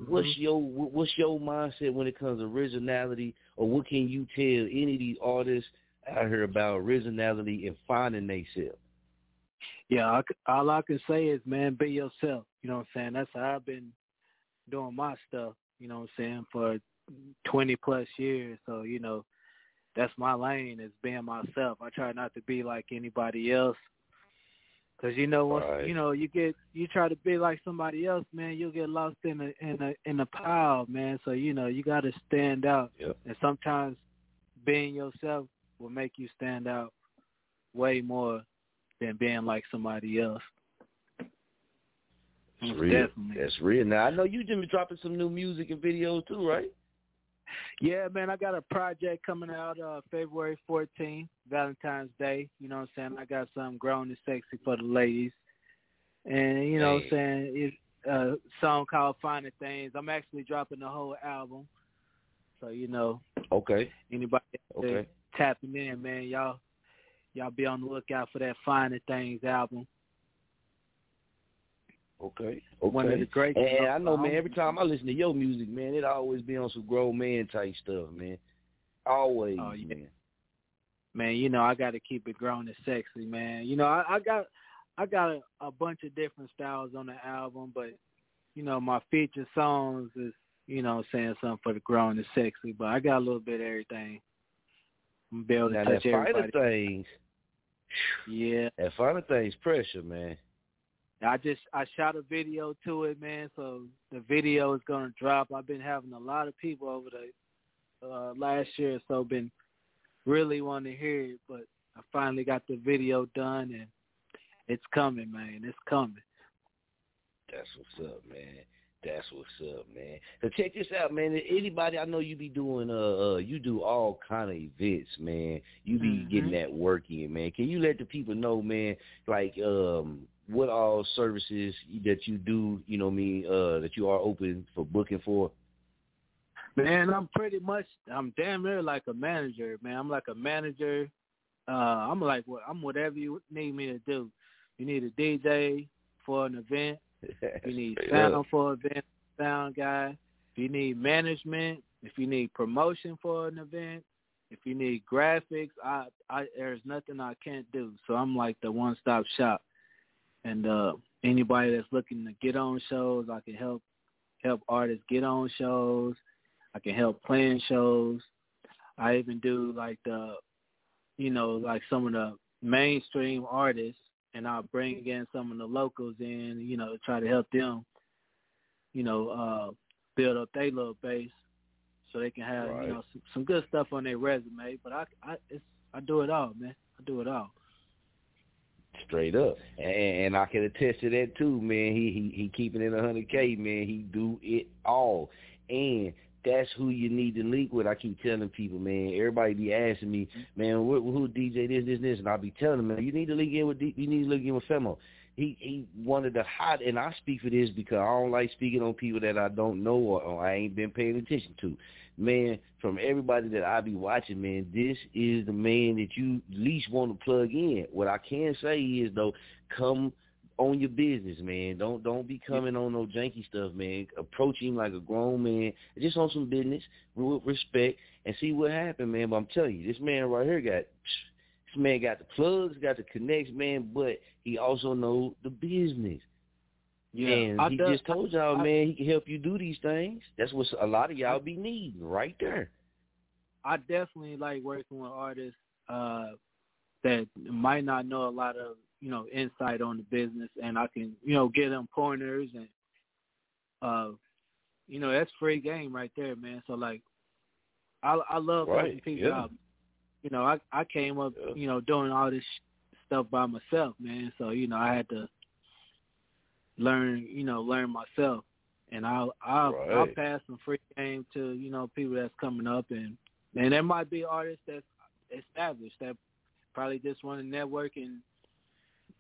What's Mm-hmm. your what's your mindset when it comes to originality, or what can you tell any of these artists out here about originality and finding themselves? Yeah, I, all I can say is, man, be yourself. You know what I'm saying? That's how I've been doing my stuff. You know what I'm saying for 20 plus years. So you know, that's my lane is being myself. I try not to be like anybody else. Cause you know once Right. you know you get you try to be like somebody else, man, you'll get lost in a in a in a pile, man. So you know you got to stand out, Yep. and sometimes being yourself will make you stand out way more than being like somebody else. That's real. definitely. That's real. Now I know you've been dropping some new music and videos too, right? Yeah, man, I got a project coming out uh February 14th, Valentine's Day. You know what I'm saying? I got something grown and sexy for the ladies. And you know what I'm saying? It's a song called Finer Things. I'm actually dropping the whole album. So, you know, Okay. anybody Okay. tapping in, man, y'all y'all be on the lookout for that Finer Things album. Okay. Okay. One of the great And I know, man. Every time I listen to your music, man, it always be on some grown man type stuff, man. Always, Oh, yeah. man. man, you know, I got to keep it grown and sexy, man. You know, I, I got I got a, a bunch of different styles on the album, but you know, my feature songs is you know saying something for the grown and sexy. But I got a little bit of everything. I'm able to touch that everybody. things, Yeah, that final things pressure, man. I just I shot a video to it, man. So the video is gonna drop. I've been having a lot of people over the uh, last year or so been really wanting to hear it, but I finally got the video done and it's coming, man. It's coming. That's what's up, man. That's what's up, man. So check this out, man. Anybody I know you be doing uh, uh you do all kind of events, man. You be Mhm. getting that work in, man. Can you let the people know, man, like um what all services that you do, you know I mean, uh that you are open for booking for? Man, I'm pretty much I'm damn near like a manager, man. I'm like a manager. Uh I'm like what I'm whatever you need me to do. You need a DJ for an event. You need sound up. for an event, sound guy. If you need management, if you need promotion for an event, if you need graphics, I, I there's nothing I can't do. So I'm like the one stop shop. And uh anybody that's looking to get on shows, I can help help artists get on shows. I can help plan shows. I even do like the you know, like some of the mainstream artists and I'll bring in some of the locals in, you know, to try to help them, you know, uh build up their little base so they can have, Right. you know, some, some good stuff on their resume. But I I it's I do it all, man. I do it all. Straight up, and, and I can attest to that too, man. He he he keeping it a hundred k, man. He do it all, and that's who you need to link with. I keep telling people, man. Everybody be asking me, man, who, who DJ this, this, this, and I be telling them, man, you need to link in with D, you need to link in with Femo. He he one of the hot, and I speak for this because I don't like speaking on people that I don't know or, or I ain't been paying attention to. Man, from everybody that I be watching, man, this is the man that you least want to plug in. What I can say is though, come on your business, man. Don't don't be coming on no janky stuff, man. Approach him like a grown man, just on some business with respect, and see what happens, man. But I'm telling you, this man right here got this man got the plugs, got the connects, man. But he also know the business. Yeah, and I he does- just told y'all, I- man, he can help you do these things. That's what a lot of y'all be needing right there. I definitely like working with artists uh that might not know a lot of, you know, insight on the business and I can, you know, give them pointers and uh you know, that's free game right there, man. So like I I love Right, helping people yeah. out. You know, I I came up, you know, doing all this stuff by myself, man. So you know, I had to learn, you know, learn myself, and I'll I'll, I'll pass some free game to you know people that's coming up, and and there might be artists that's established that probably just want to network and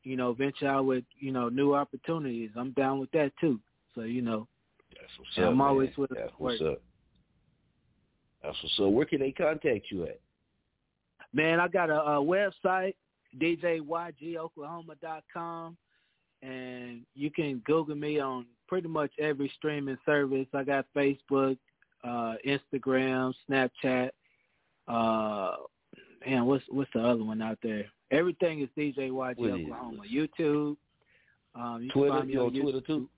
you know venture out with you know new opportunities. I'm down with that too. So you know, up, I'm always with That's work. what's up. That's what's up. Where can they contact you at? Man, I got a, a website, djygoklahoma.com, and you can Google me on pretty much every streaming service. I got Facebook, uh, Instagram, Snapchat. Uh, man, what's what's the other one out there? Everything is DJYG What is it? Oklahoma. YouTube. Um, you can Twitter? find me You on on Twitter too?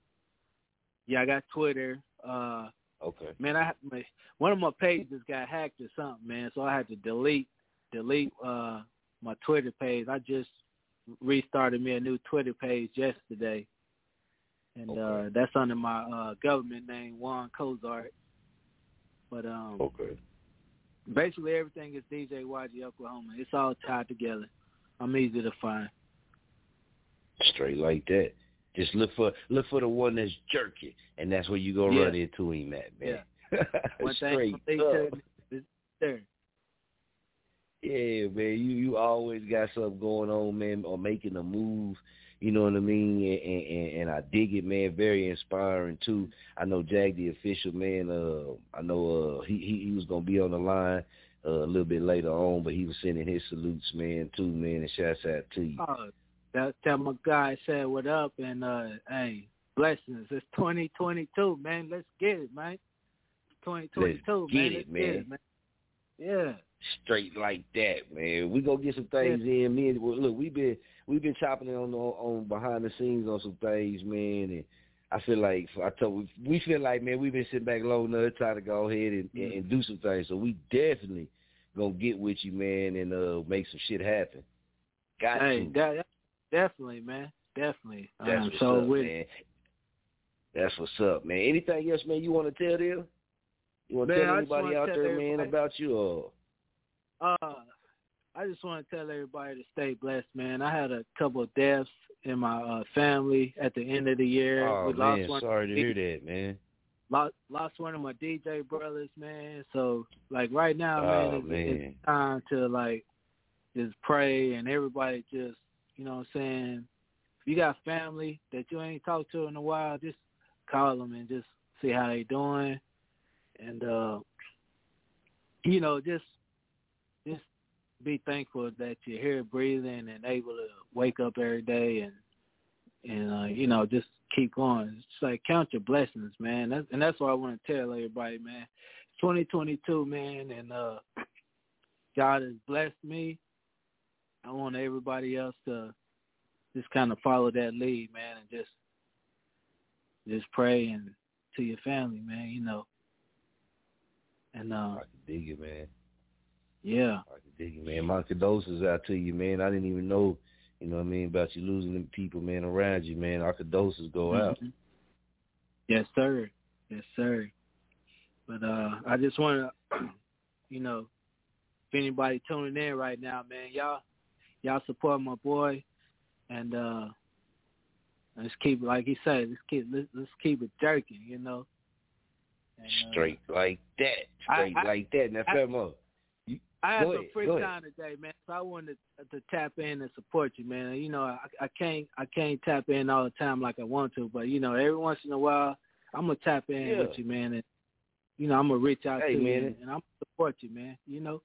Yeah, I got Twitter. Uh, Okay. man, I my, one of my pages got hacked or something, man. So I had to delete delete uh my Twitter page. I just restarted me a new Twitter page yesterday, and uh that's under my uh government name, Juan Cozart. But um, Okay. basically everything is DJ YG Oklahoma. It's all tied together. I'm easy to find. Straight like that. Just look for look for the one that's jerky, and that's where you go Yeah. run into him at, man. One Straight thing up. there. Yeah, man, you you always got something going on, man, or making a move. You know what I mean? And, and, and I dig it, man. Very inspiring too. I know Jag the official man. Uh, I know uh, he, he he was gonna be on the line uh, a little bit later on, but he was sending his salutes, man, too, man, and shouts out to you. Oh, that tell my guy said what up and uh hey, blessings. It's twenty twenty two, man. Let's get it, man. Twenty twenty two, Let's man. get Let's it, get it, man. Yeah. Straight like that, man. We gonna get some things in. Me and well, look, we been we been chopping it on on on behind the scenes on some things, man. And I feel like I told we feel like man, we've been sitting back long enough trying to go ahead and, and, and do some things. So we definitely gonna get with you, man, and uh make some shit happen. Got hey, that, that- definitely, man. Definitely. That's Um, what's so up, with man. That's what's up, man. Anything else, man? You want to tell them? You want to tell anybody out tell there, man, about you? Or Uh, I just want to tell everybody to stay blessed, man. I had a couple of deaths in my uh, family at the end of the year. oh we man, lost one. sorry to hear that, man. Lost, lost one of my DJ brothers, man. So like right now, man, Oh, it's, man. it's time to like just pray and everybody just, you know, what I'm saying, if you got family that you ain't talked to in a while, just call them and just see how they doing, and uh, you know, just be thankful that you're here breathing and able to wake up every day and and uh, you know just keep going. It's like count your blessings, man. That's, and that's what I want to tell everybody, man. 2022, man, and uh, God has blessed me. I want everybody else to just kind of follow that lead, man, and just just pray and to your family, man. You know, and uh, I dig it, man. Yeah. I dig it, man. My condolences out to you, man. I didn't even know, you know what I mean, about you losing them people, man, around you, man. Our condolences go out. Mhm. Yes, sir. Yes, sir. But uh I just want to, you know, if anybody tuning in right now, man, y'all, y'all support my boy, and uh let's keep like he said. Let's keep let's, let's keep it jerking, you know. And, uh, Straight like that. Straight I- I- like that. Now, I- you, I had some free time today, man. So I wanted to, to tap in and support you, man. You know, I, I can't I can't tap in all the time like I want to, but you know, every once in a while, I'm gonna tap in Yeah. with you, man, and you know, I'm gonna reach out Hey, to you man. and, and I'm gonna support you, man. You know.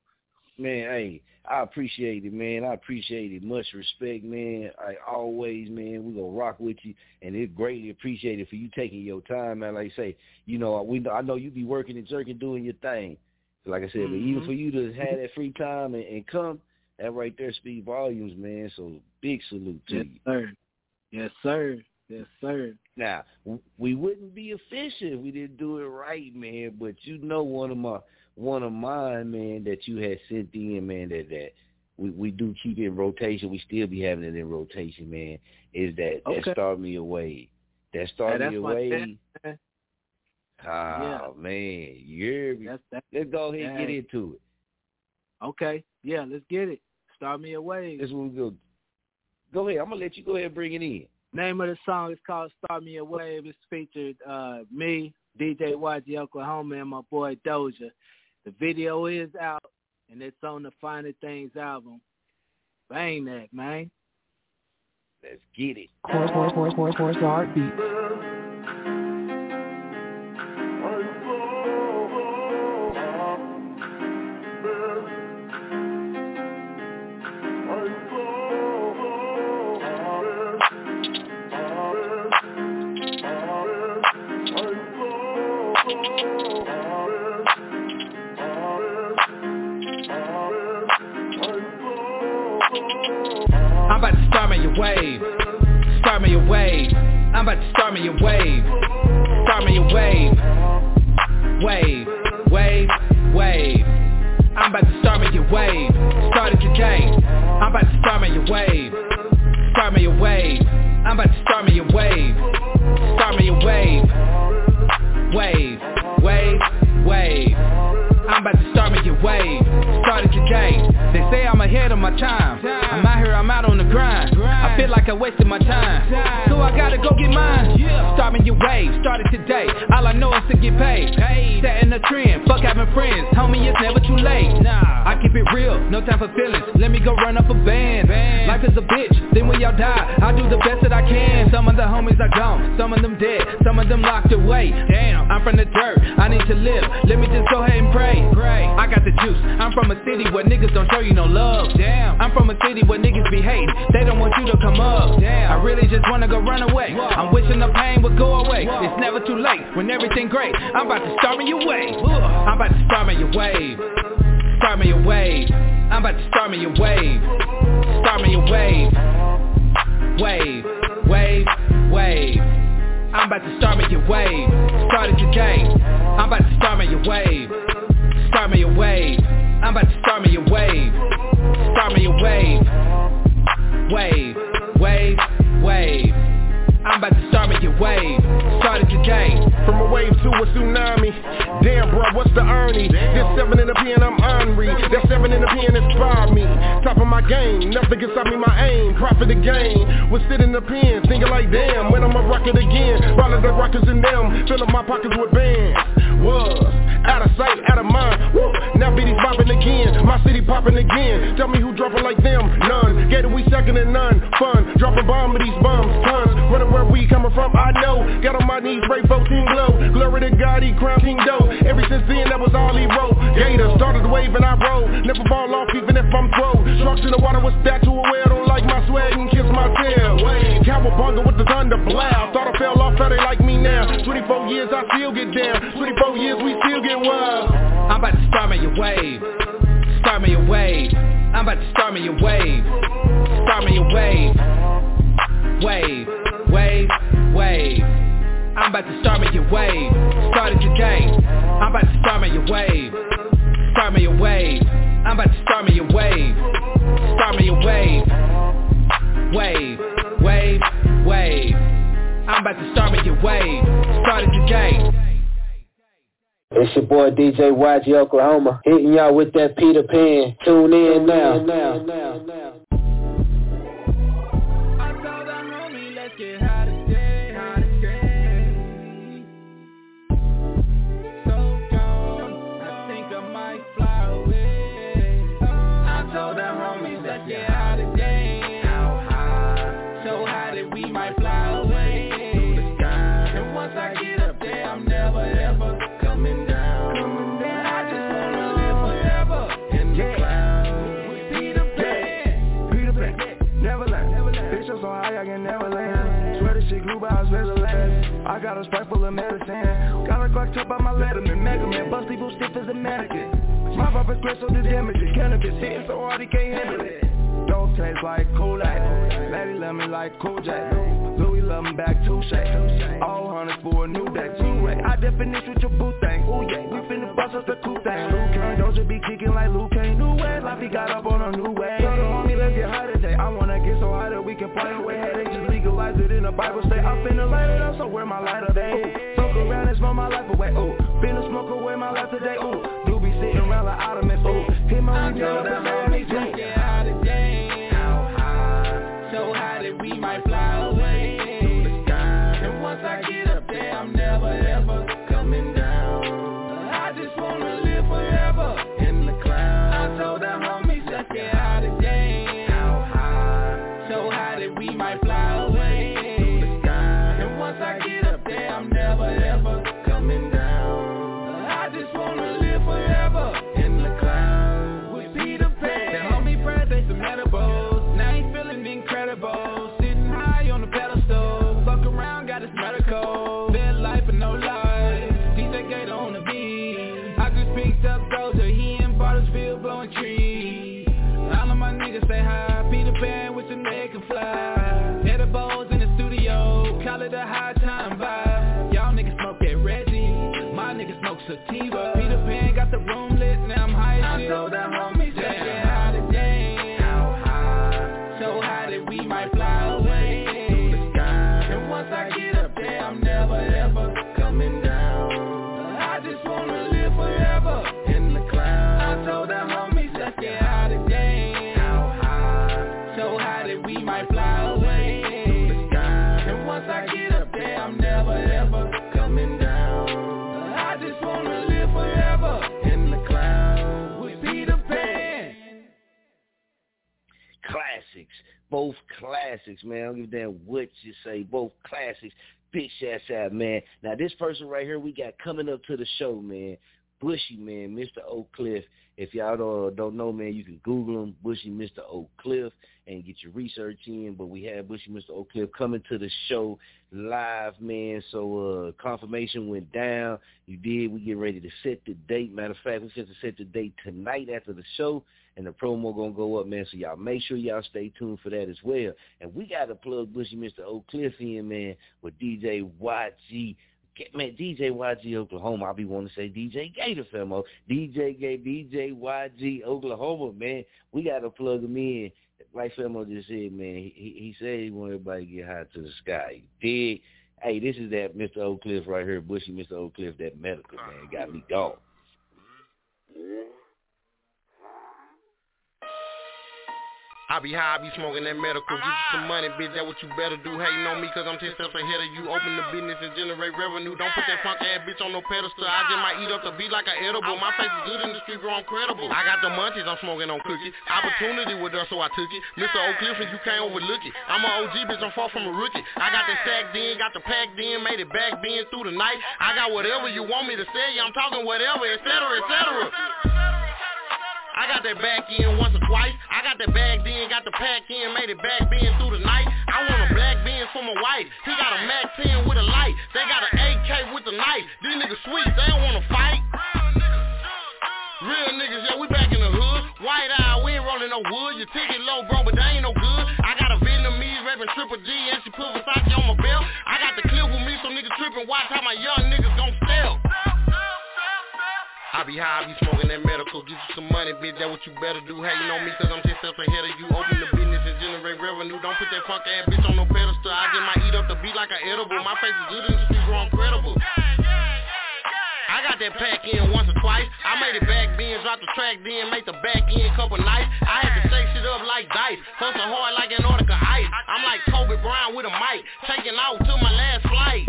Man, hey, I appreciate it, man. I appreciate it. Much respect, man. I always, man, we gonna rock with you, and it's greatly appreciated for you taking your time, man. Like I say, you know, we I know you be working and jerking, doing your thing. Like I said, but even Mhm. for you to have that free time and, and come, that right there speak volumes, man. So big salute to Yes, you. sir. Yes, sir. Yes, sir. Now, w- we wouldn't be efficient if we didn't do it right, man. But you know, one of my one of mine, man, that you had sent in, man, that that we we do keep in rotation. We still be having it in rotation, man. Is that Okay. that start me away? That Hey, start that's me away. jam, man. Oh yeah. man, you that's, that's, Let's go ahead and get into it. Okay, yeah, let's get it. Start me away. wave. That's what we go. Go ahead. I'm gonna let you go ahead and bring it in. Name of the song is called "Start Me a Wave." It's featured uh, me, DJ YG Oklahoma, and my boy Doja. The video is out, and it's on the Finer Things album. Bang that, man. Let's get it. Horse, horse, horse, horse, horse, heartbeat. Wave. Start me a wave. I'm about to start me a wave. Start me a wave. Wave, wave, wave. I'm about to start me a wave. Start it today. I'm about to start me a wave. Start me a wave. I'm about to start me a wave. Start me a wave. Wave, wave, wave. I'm about to start making waves. wave. Start it today. They say I'm ahead of my time. I'm out here, I'm out on the grind. I feel like I wasted my time. So I gotta go get mine. Start me your wave, start it today. All I know is to get paid. Setting a trend, fuck having friends. Homie, it's never too late. Nah, I keep it real, no time for feelings. Let me go run up a band. Life is a bitch, then when y'all die, I do the best that I can. Some of the homies are gone, some of them dead, some of them locked away. Damn, I'm from the dirt, I need to live. Let me just go ahead and pray. I got the juice. I'm from a city where niggas don't show you no love. Damn, I'm from a city where niggas be hating. They don't want you to come up. Damn, I really just wanna go run away. I'm wishing the pain would go away. It's never too late when everything great. I'm about to start me your wave. I'm about to start me your wave. Start me your wave. I'm about to start me your wave. Start me your wave. Wave, wave, wave. I'm about to start me your wave. Start it today. I'm about to start me your wave. Start me a wave. I'm about to start me a wave. Start me a wave. Wave, wave, wave. I'm about to start me a wave. Start it today. From a wave to a tsunami. Damn, bro, what's the Ernie? This seven in the pen, I'm Henri. That seven in the pen inspired me. Top of my game, nothing can stop me my aim. Profit the game. Was sitting in the pen, thinking like, damn, when I'ma rock it again. Follow the rockers in them, filling my pockets with bands. Was out of sight, out of mind. Woo. Now BD's popping again, my city popping again. Tell me who dropping like them, none. It, we second and none. Fun, dropping bomb with these bums, tons. Running where we coming from, I know. Got on my knees, pray 14 glow. Glory to God, he crown King Doe. Ever since then, that was all he wrote. Gator started the wave and I roll. Never fall off even if I'm throw. Sharks in the water with statue aware. Don't like my swag and kiss my tail. Cowabunga with the thunder blow. Thought I fell off, how they like me now. 24 years, I still get down. 24 years, we still get wild. I'm about to start me a wave. Start me a wave. I'm about to start me a wave. Start me a wave. Wave, wave, wave. I'm about to start me a wave. Start it today. I'm about to start me a wave. Start me a wave. I'm about to start me a wave. Start me a wave. Wave, wave, wave. I'm about to start me a wave. Start it today. It's your boy DJ YG Oklahoma, hitting y'all with that Peter Pan. Tune in now. I swear the land. I got a sprite full of medicine. Got a Glock top by my letterman Mega Man, bust people stiff as a mannequin. My pop is so the damage is Cannabis hitting so hard he can't handle it. Don't taste like Kool-Aid. Lady love me like Cool J. Louis love me back Touche. All hunters for a new day Two-way. I definish with your boo thing. Ooh yeah, we finna bust up the coupe thing. Liu Kang, Doja be kicking like Liu Kang New way, life he got up on a new way. So the homie, let's get high today. I wanna can play away headaches Just legalize it in the Bible. Finna light it up, so where my lighter, they around and smoke my life away. Ooh. Been a smoker with my life today, ooh. Do be sitting around like ottomans, ooh. Hit my up and sativa. Peter Pan got the room lit. Now I'm high as shit. the homies, Let's Both classics, man. I don't give a damn what you say. Both classics. Big shouts out, man. Now this person right here we got coming up to the show, man. Bushy, man, Mr. Oak Cliff. If y'all don't, don't know, man, you can Google him, Bushy Mr. Oak Cliff, and get your research in. But we have Bushy Mr. Oak Cliff coming to the show live, man. So uh confirmation went down. You did. We get ready to set the date. Matter of fact, we set to set the date tonight after the show and the promo gonna go up, man. So y'all make sure y'all stay tuned for that as well. And we gotta plug Bushy Mr. Oak Cliff in, man, with DJ YG. Man, DJ YG Oklahoma. I'll be wanting to say DJ Gator Femo. DJ Gay, DJ YG Oklahoma, man. We gotta plug him in. Like Femo just said, man, he, he said he want everybody to get high to the sky. He did. Hey, this is that Mr. Oak Cliff right here, Bushy Mr. Oak Cliff, that medical man. Got me gone. Mm-hmm. Mm-hmm. I be high, I be smoking that medical. Get you some money, bitch. That what you better do. Hating on me, cause I'm 10 steps ahead of you. Open the business and generate revenue. Don't put that funk ass bitch on no pedestal. I just might eat up the beat like an edible. My face is good in the street, bro. I'm credible. I got the munchies, I'm smoking on cookies. Opportunity with us, so I took it. Mr. Oak Cliff, and you can't overlook it. I'm an OG, bitch. I'm far from a rookie. I got the sack in, got the pack in, made it back bend through the night. I got whatever you want me to say. I'm talking whatever, etc., etc. I got that back in once or twice. I got that bag in, got the pack in, made it back bend through the night. I want a black Benz for my wife. He got a Mac 10 with a light. They got an AK with a knife. These niggas sweet, they don't wanna fight. Real niggas, yeah, we back in the hood. White eye, we ain't rolling no wood. Your ticket low, bro, but they ain't no good. I got a Vietnamese rapping Triple G and she put Versace on my belt. I got the clip with me, so niggas tripping. Watch how my young niggas gon' steal. I be I be smoking that medical. Get you some money, bitch. That what you better do. Hating on me, cause I'm 10 steps ahead of you. Open the business and generate revenue. Don't put that funk ass bitch on no pedestal. I just might eat up the beat like an edible. My face is good in the street. I'm credible. I got that pack in once or twice. I made it back then, dropped the track then, make the back end couple nights. I had to shake shit up like dice, hustle hard like Antarctica ice. I'm like Kobe Bryant with a mic, taking off to my last flight.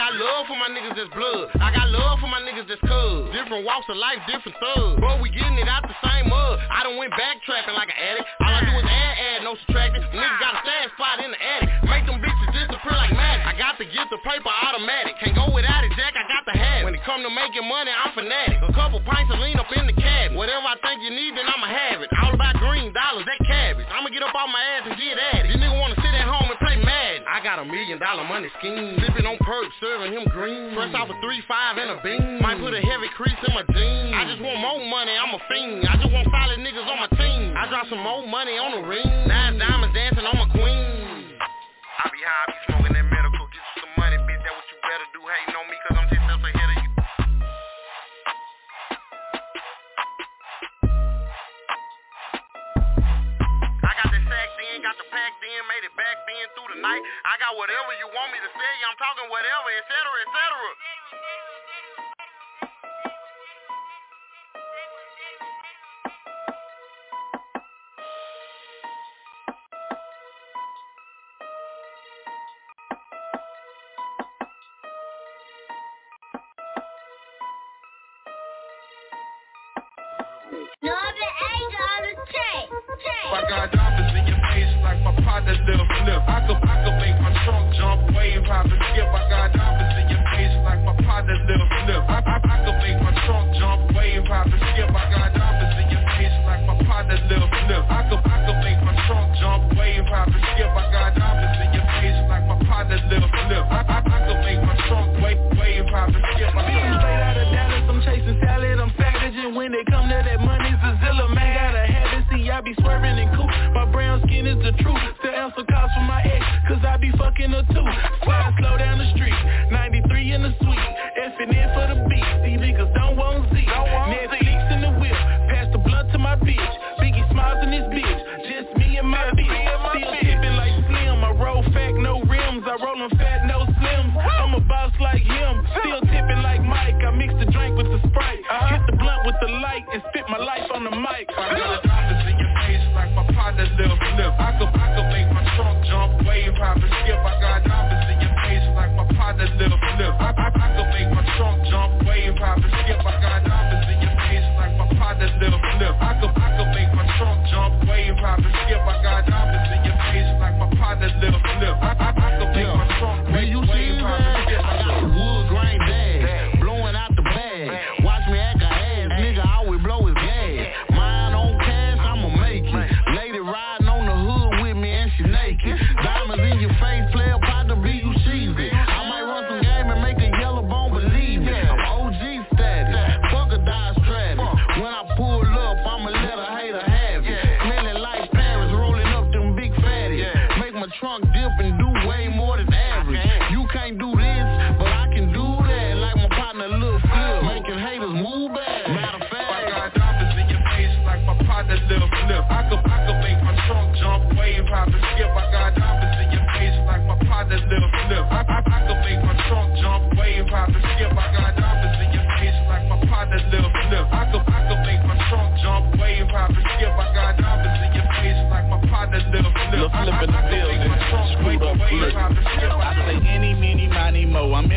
I got love for my niggas that's blood. I got love for my niggas that's cuz. Different walks of life, different thugs. But we getting it out the same mud. I done went backtrapping like an addict. All I do is add, add, no subtracting. Niggas got a stash spot in the attic. Make them bitches disappear like magic. I got to get the paper automatic. Can't go without it, Jack. I got to have. When it come to making money, I'm fanatic. A couple pints of lean up in the cab. Whatever I think you need, then I'ma have it. All about green dollars, that cabbage. I'ma get up off my ass and get at it. These niggas wanna I got a million dollar money scheme. Sipping on perks, serving him green. Fresh off a 3-5 and a bean. Might put a heavy crease in my jeans. I just want more money, I'm a fiend. I just want solid niggas on my team. I drop some more money on the ring. Nine diamonds dancing on my queen. I be high, I be smoking that medical. Get you some money, bitch. That what you better do. Hating on me, bend through the night. I got whatever you want me to say. I'm talking whatever, etc., etc.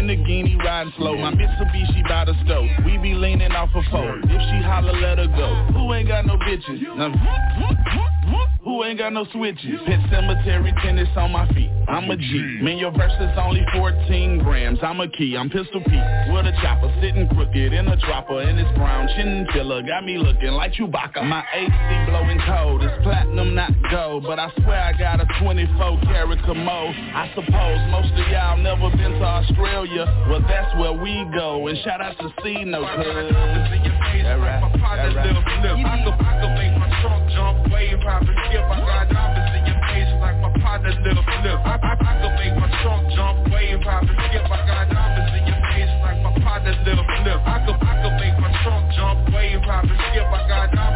Lamborghini riding slow. My Mitsubishi by the stove. We be leaning off a foe. If she holler, let her go. Who ain't got no bitches? Now, Ain't got no switches. Pit cemetery tennis on my feet. I'm a G. Man, your verse is only 14 grams. I'm a key. I'm pistol Pete with a chopper, sitting crooked in a dropper, and it's brown chin killer got me looking like Chewbacca. My AC blowing cold. It's platinum, not gold, but I swear I got a 24 karat commode. I suppose most of y'all never been to Australia. Well, that's where we go. And shout out to Cino, cuz. That right. Right. I could, make my jump, wave, hop, and skip. I got diamonds in your face like my partner Flip. I, I, make my trunk jump, wave, hop, and skip. I got diamonds in your face like my partner Flip. I I make my trunk jump, wave, hop, and skip. I got diamonds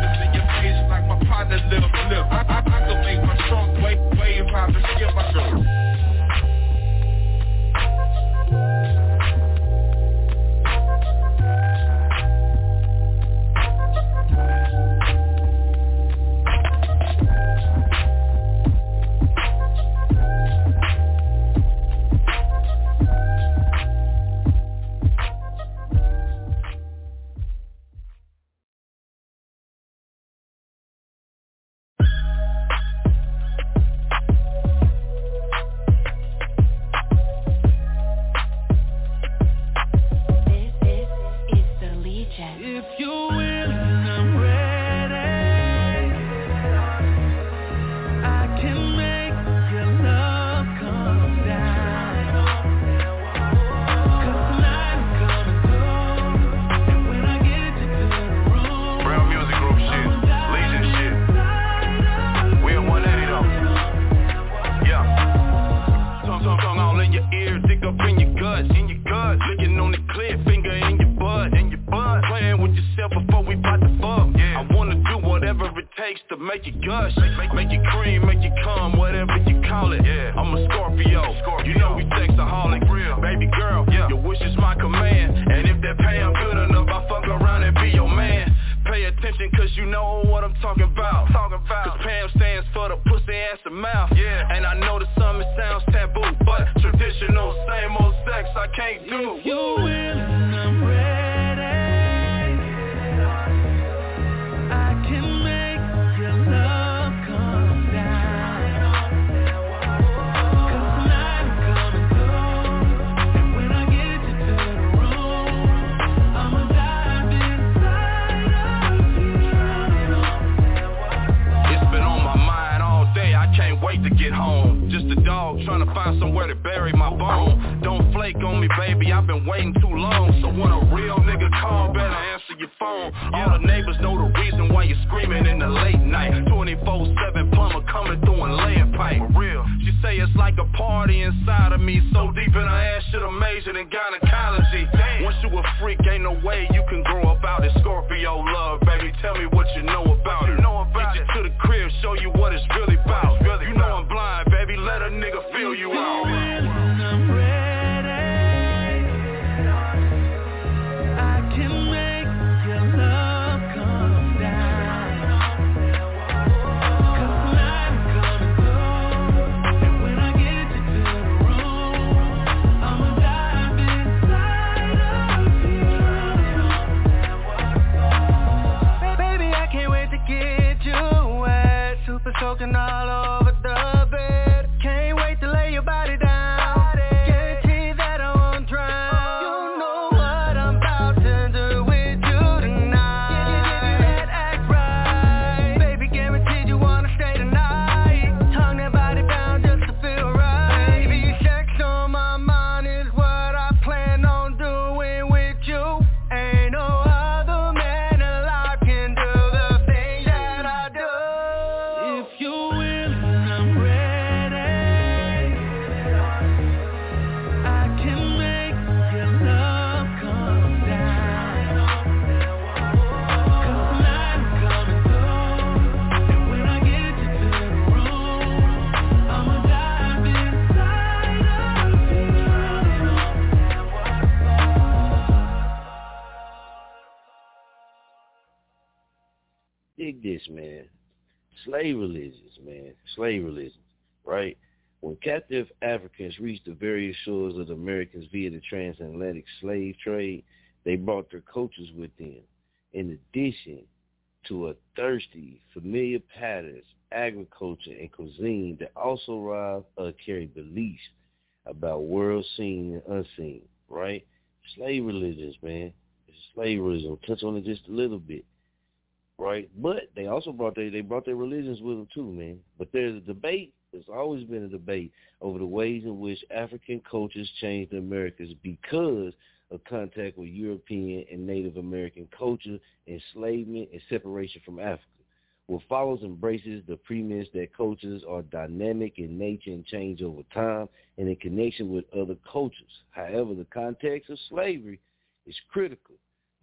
gush. Slave religions, right? When captive Africans reached the various shores of the Americas via the transatlantic slave trade, they brought their cultures with them. In addition to a thirsty, familiar patterns, agriculture, and cuisine that also arrive, uh, carry beliefs about world seen and unseen, right? Slave religions, man. It's slave religion. Touch on it just a little bit right? But they also brought their they brought their religions with them too, man. But there's a debate. There's always been a debate over the ways in which African cultures changed the Americas because of contact with European and Native American culture, enslavement, and separation from Africa. What follows embraces the premise that cultures are dynamic in nature and change over time and in connection with other cultures. However, the context of slavery is critical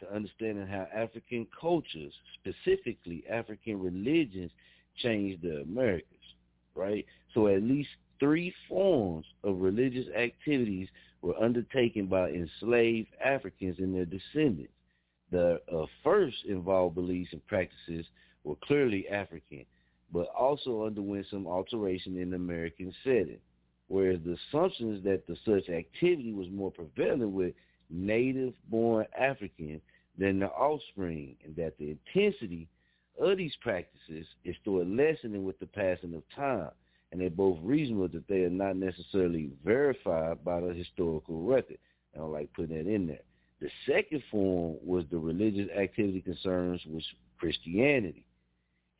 to understanding how African cultures, specifically African religions, changed the Americas, right? So at least three forms of religious activities were undertaken by enslaved Africans and their descendants. The uh, first involved beliefs and practices were clearly African, but also underwent some alteration in the American setting, whereas the assumptions that the such activity was more prevalent with native-born African than the offspring, and that the intensity of these practices is still lessening with the passing of time, and they're both reasonable that they are not necessarily verified by the historical record. I don't like putting that in there. The second form was the religious activity concerns with Christianity.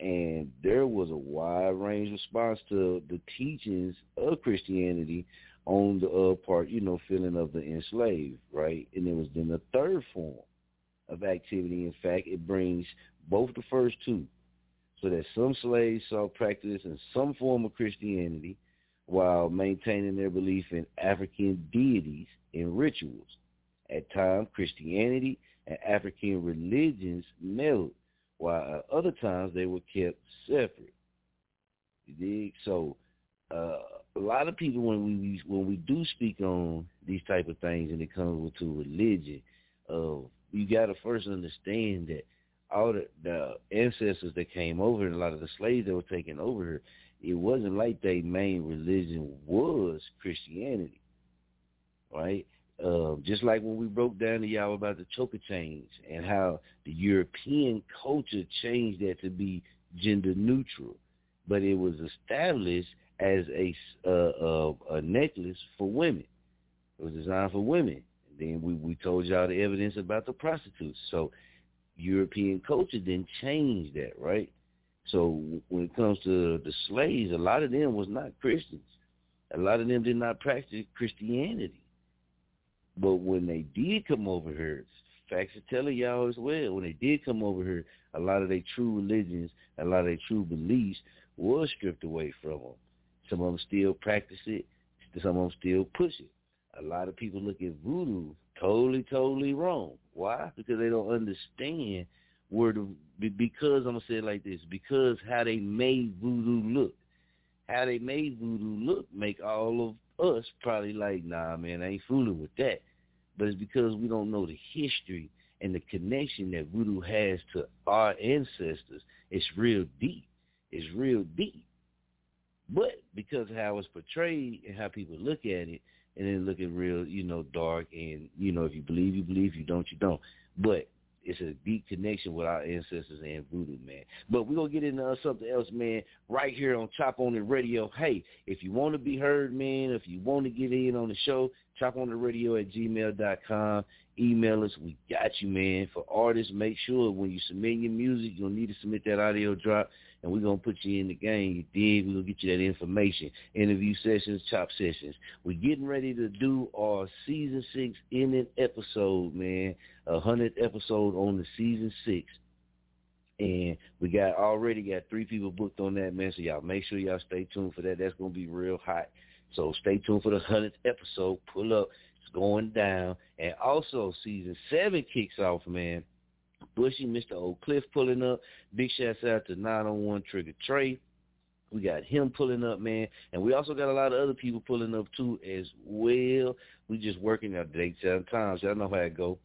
And there was a wide range response to the teachings of Christianity on the uh, part, you know, feeling of the enslaved, right? And there was then the third form of activity. In fact, it brings both the first two, so that some slaves saw practice in some form of Christianity while maintaining their belief in African deities and rituals. At times, Christianity and African religions melded, while at other times they were kept separate. You dig? So uh, a lot of people when we when we do speak on these type of things and it comes to religion, uh, you got to first understand that all the, the ancestors that came over and a lot of the slaves that were taken over here, it wasn't like their main religion was Christianity, right? Uh, just like when we broke down to y'all about the choker change and how the European culture changed that to be gender neutral, but it was established as a uh, uh, a necklace for women. It was designed for women. Then we we told y'all the evidence about the prostitutes. So European culture didn't change that, right? So when it comes to the slaves, a lot of them was not Christians. A lot of them did not practice Christianity. But when they did come over here, facts are telling y'all as well. When they did come over here, a lot of their true religions, a lot of their true beliefs was stripped away from them. Some of them still practice it. Some of them still push it. A lot of people look at voodoo totally, totally wrong. Why? Because they don't understand where the because I'm gonna say it like this because how they made voodoo look, how they made voodoo look make all of us probably like nah man I ain't fooling with that, but it's because we don't know the history and the connection that voodoo has to our ancestors. It's real deep. It's real deep. But because of how it's portrayed and how people look at it, and then looking real, you know, dark, and you know, if you believe, you believe. If you don't, you don't. But it's a deep connection with our ancestors and voodoo, man. But we're going to get into uh, something else, man, right here on Chop On It Radio. Hey, if you want to be heard, man, if you want to get in on the show, chop on the radio at gmail.com. Email us. We got you, man. For artists, make sure when you submit your music, you'll need to submit that audio drop and we're to put you in the game. You dig? We're to get you that information. Interview sessions, chop sessions. We're getting ready to do our season six ending episode, man. A hundredth episode on the season six. And we got already got three people booked on that, man. So y'all make sure y'all stay tuned for that. That's to be real hot. So stay tuned for the hundredth episode. Pull up. It's going down. And also season seven kicks off, man Bushy, Mr. Oak Cliff pulling up. Big shouts out to 901 Trigger Trey. We got him pulling up, man. And we also got a lot of other people pulling up, too, as well. We just working out dates and times. Y'all know how it go.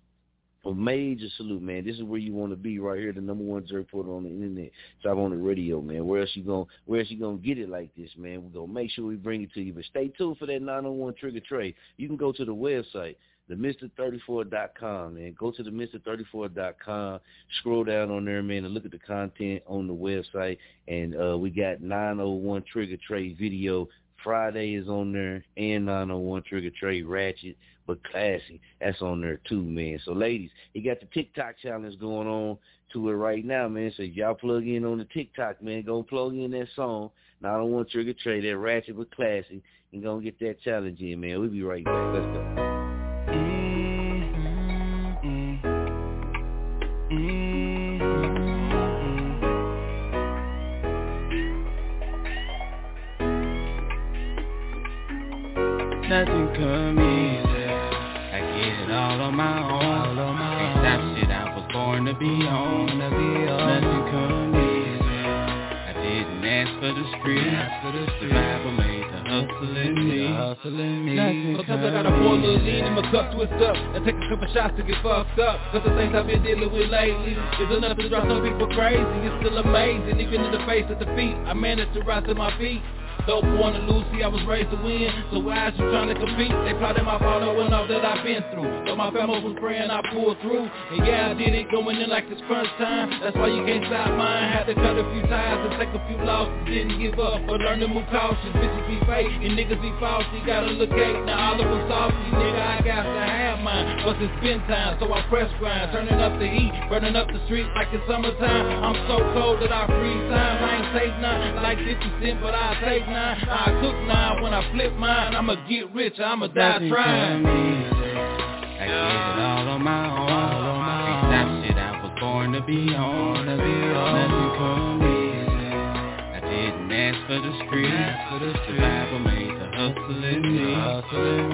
A major salute, man. This is where you want to be right here, the number one jerk on the internet. Stop on the radio, man. Where else you going where else you gonna get it like this, man? We're gonna make sure we bring it to you. But stay tuned for that 901 Trigger Trey. You can go to the website, the Mr34.com, man. Go to the Mr34.com, scroll down on there, man, and look at the content on the website. And uh, we got 901 Trigger Trey video. Friday is on there, and 901 Trigger Trey Ratchet, but classy. That's on there too, man. So ladies, he got the TikTok challenge going on to it right now, man. So y'all plug in on the TikTok, man. Go plug in that song. 901 Trigger Trey, that Ratchet but classy, and go get that challenge in, man. We'll be right back. Let's go. Streets. Survival made the hustle in me. Sometimes I gotta pour a little lean in my cup, twist up, and take a couple shots to get fucked up. Cause the things I've been dealing with lately is enough to drive some people crazy. It's still amazing, even in the face of defeat, I managed to rise to my feet. Dope born to lose, see I was raised to win. So why is you trying to compete? They plotted my fall knowing all that I've been through. But my family was praying I pulled through. And yeah I did it going in like it's crunch time. That's why you can't stop mine. Had to cut a few ties and take a few losses. Didn't give up but learn to move cautious. Bitches be fake and niggas be false You gotta look at now all of them You Nigga I got to have mine But it's been time. So I press grind Turning up the heat, burning up the streets like it's summertime. I'm so cold that I freeze time. I ain't take none like 50 cent but I take nine I cook nine when I flip mine. I'ma get rich, I'ma die trying. I get it all on my own. Can't stop shit. I was born to be on. Nothing come easy. I didn't ask for the streets. Survival made the hustle in me. Nothing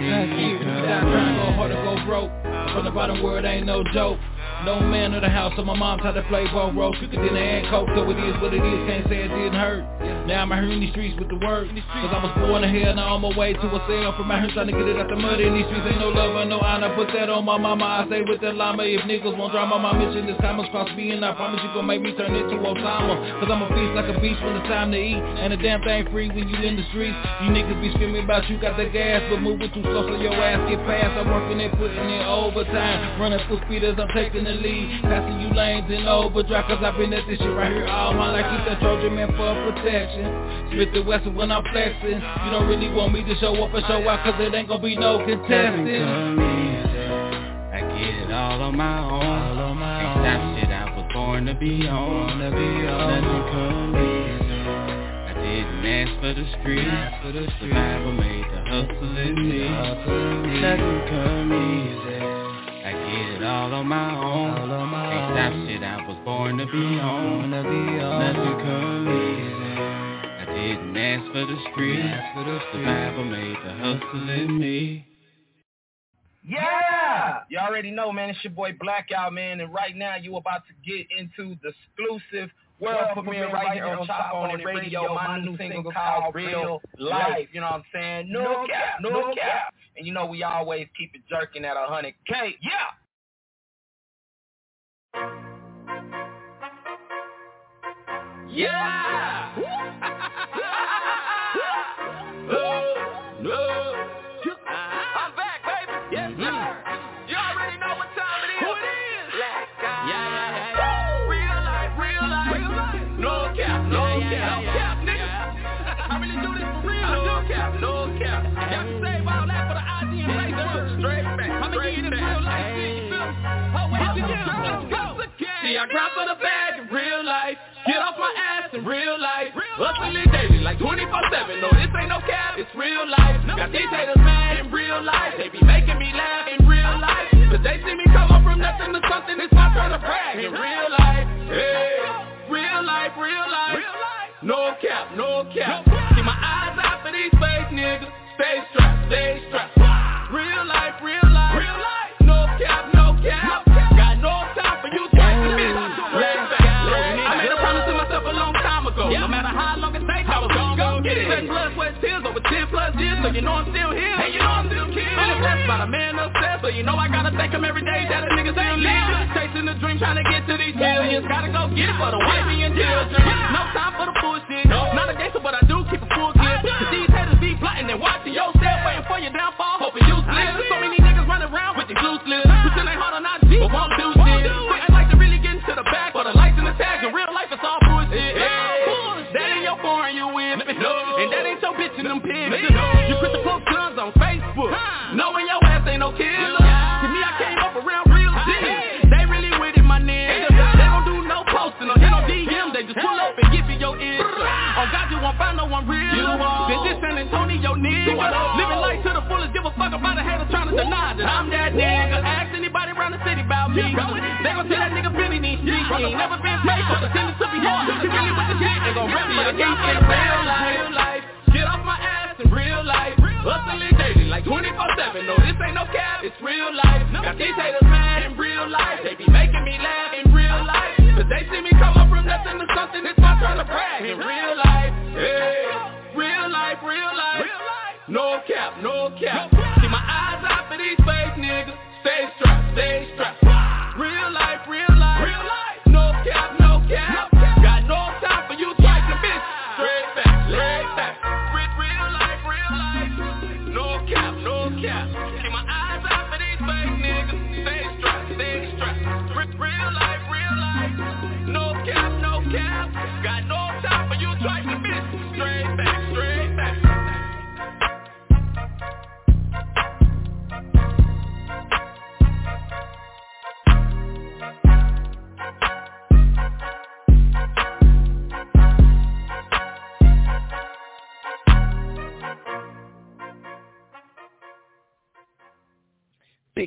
Stop trying to go hard to go broke. From the bottom word ain't no joke. No man of the house, so my mom tried to play both roles. Took it in the hand, coke, so it is what it is. Can't say it didn't hurt. Now I'm out here in these streets with the word. Cause I was born in hell, now I'm on my way to a cell. From out here trying to get it out the mud. In these streets ain't no love and no honor. Put that on my mama, I say with the llama. If niggas won't drama, my mission is commerce cross me. And I promise you gon' make me turn into Osama. Cause I'm a beast like a beast when it's time to eat. And the damn thing free when you in the streets. You niggas be screaming about you got the gas, but moving too slow so your ass get past. I'm working and putting in overtime. Running full speed as I'm taking the lead. Passing you lanes in overdrive Cause I've been at this shit right here all my life. Keep that Trojan man for protection. Smith the West when I'm flexing. You don't really want me to show up and show out Cause it ain't gonna be no contesting. I get it all on my own. Can't stop shit I was born to be on. Nothing come easy I didn't ask for the streets. Survival made the hustle in me. Nothing come easy I get it all on my own. All on my Can't stop shit, I was born to be on. To be on. Nothing come easy. I didn't ask for the streets. For the Survival made the hustle in me. Yeah! You already know, man. It's your boy Blackout, man. And right now, you about to get into the exclusive world, world premiere right here on Chop On It Radio. My new single called Real Life. You know what I'm saying? No cap, no cap. And you know we always keep it jerking at a 100K. Yeah! Yeah! Hustling daily like 24-7. No, this ain't no cap, it's real life. Got these haters mad in real life. They be making me laugh in real life. Cause they see me come up from nothing to something. It's my turn to brag in real life. Hey, real life, real life. No cap, no cap. See my eyes out for these fake niggas. Stay strapped, stay strapped. You know I'm still here. Hey, you know I'm still here. Feeling blessed by the man upstairs, so you know I gotta thank him every day that the niggas ain't leaving. Chasing the dream, trying to get to these millions. Gotta go get it for the wifey and children. No time for the bullshit. Not a gangster, deny that I'm that nigga. Ask anybody around the city about me. They gon' tell that nigga Billy needs. He ain't never been paid for the sentence to be hard. He really with the shit. They gon' rap for the game in real life. Get off my ass in real life. Hustling daily like 24-7. No, this ain't no cap. It's real life. Got these haters mad in real life. They be making me laugh in real life. Cause they see me come up from nothing to something. It's my turn to brag in real life. Hey, real life, real life. No cap, no cap.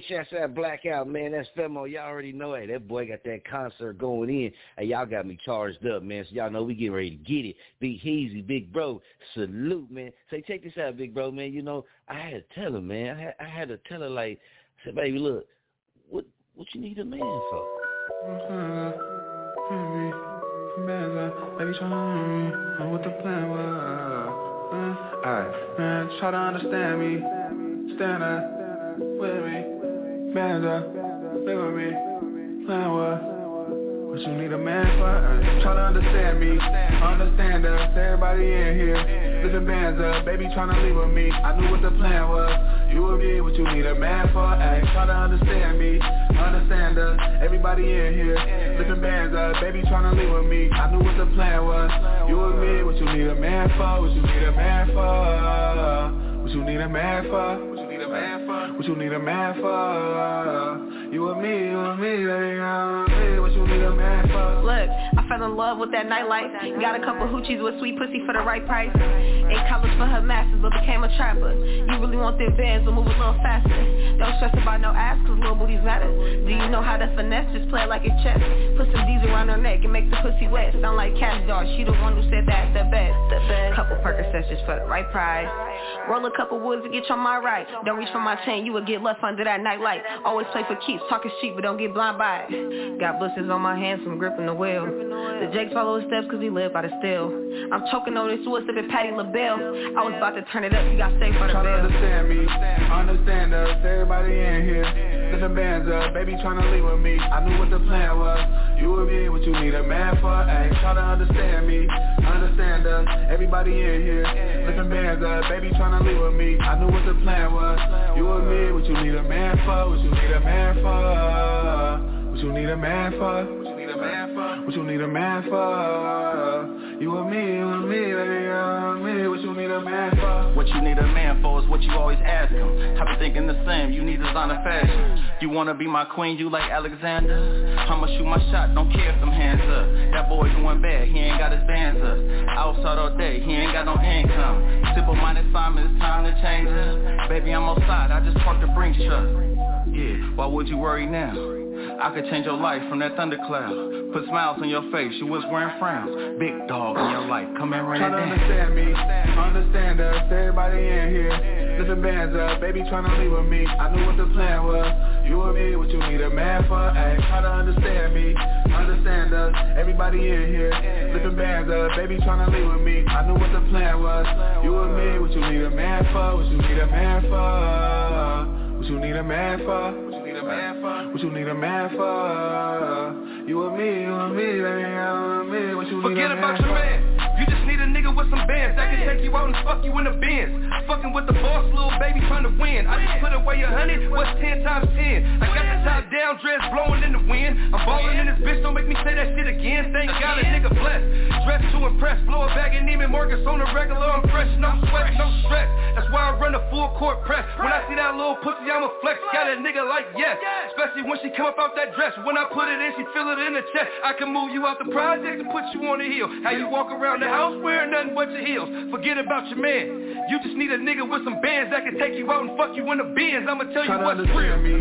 Shout Blackout, man. That's Femo. Y'all already know it. That boy got that concert going in. Hey, y'all got me charged up, man. So y'all know we getting ready to get it. Big Heezy, Big Bro, salute, man. Say, check this out, Big Bro, man. You know, I had to tell her, man. I had, I had to tell her, like, I said, baby, look, what what you need a man for? Baby, tryna know what the plan was. Uh, Alright, man, try to understand me. Stand up with me. Bands up, live with me. Plan what? What you need a man for? Try to understand me. Understand us, everybody in here. Living bands up, baby tryna leave with me. I knew what the plan was. You and me, what you need a man for? Ay, try to understand me. Understand us, everybody in here. Living bands up, baby tryna leave with me. I knew what the plan was. You and me, what you need a man for? What you need a man for? What you need a man for? What you need a man for? You and me, you and me, baby, Look, I fell in love with that nightlife. Got a couple hoochies with sweet pussy for the right price. Eight college for her masters, but became a trapper. You really want the advance, but move a little faster. Don't stress about no ass, cause little booties matter. Do you know how to finesse? Just play like a chess. Put some D's around her neck and make the pussy wet. Sound like cash dog. She the one who said that's the best. The best. Couple Percocets just for the right price. Roll a couple woods to get your mind right. Don't reach for my chain, you will get left under that nightlight. Always play for keeps, talking cheap, but don't get blind by it. Got blisters on my hands from gripping the wheel. The Jakes follow his steps cause he live by the steel. I'm choking on this wood sipping Patty LaBelle. I was about to turn it up, you got safe for the Try to bill. understand me, understand us, everybody in here. Lifting bands up, baby tryna leave with me. I knew what the plan was. You would be what you need a man for. Ayy, try to understand me, understand us, everybody in here. Lifting bands up, baby tryna leave with me. I knew what the plan was. You and me, what you need a man for, what you need a man for. What you need a man for, what you need a man for, what you need a man for. You and me, you and me, baby, you and me, what you need a man for. What you need a man for is what you always ask him. I've been thinking the same, you need designer fashion. You wanna be my queen, you like Alexander? I'ma shoot my shot, don't care if them hands up. That boy doing bad, he ain't got his bands up. Outside all day, he ain't got no income. Simple minded Simon, it's time to change it. Baby, I'm outside, I just parked the Brinks truck. Yeah, why would you worry now? I could change your life from that thundercloud. Put smiles on your face, you was wearing frowns. Big dog in your life, come and run it to down. understand me, understand us, everybody in here. Lifting bands up, baby tryna leave with me. I knew what the plan was. You and me, what you need a man for. Ayy, try to understand me, understand us, everybody in here. Lifting bands up, baby tryna leave with me. I knew what the plan was. You and me, what you need a man for, what you need a man for. What you need a man for, what you need a man for, what you need a man for. You and me, you and me, baby, you and me, what you need a man about your man. With some bands that can take you out and fuck you in the bins. Fucking with the boss, little baby trying to win. I just put away a hundred, what's ten times ten? I got the top down dress blowing in the wind. I'm balling in this bitch, don't make me say that shit again. Thank God a nigga blessed. Dressed to impress, blow a bag and Neiman Marcus on the regular, I'm fresh, no sweat, no stress. That's why I run the full court press. When I see that little pussy, I'ma flex. Got a nigga like yes, especially when she come up out that dress. When I put it in, she feel it in the chest. I can move you out the project and put you on the hill. How you walk around the house wearing nothing but your heels. Forget about your man. You just need a nigga with some bands that can take you out and fuck you in the bins. I'ma tell you to what's real. understand me,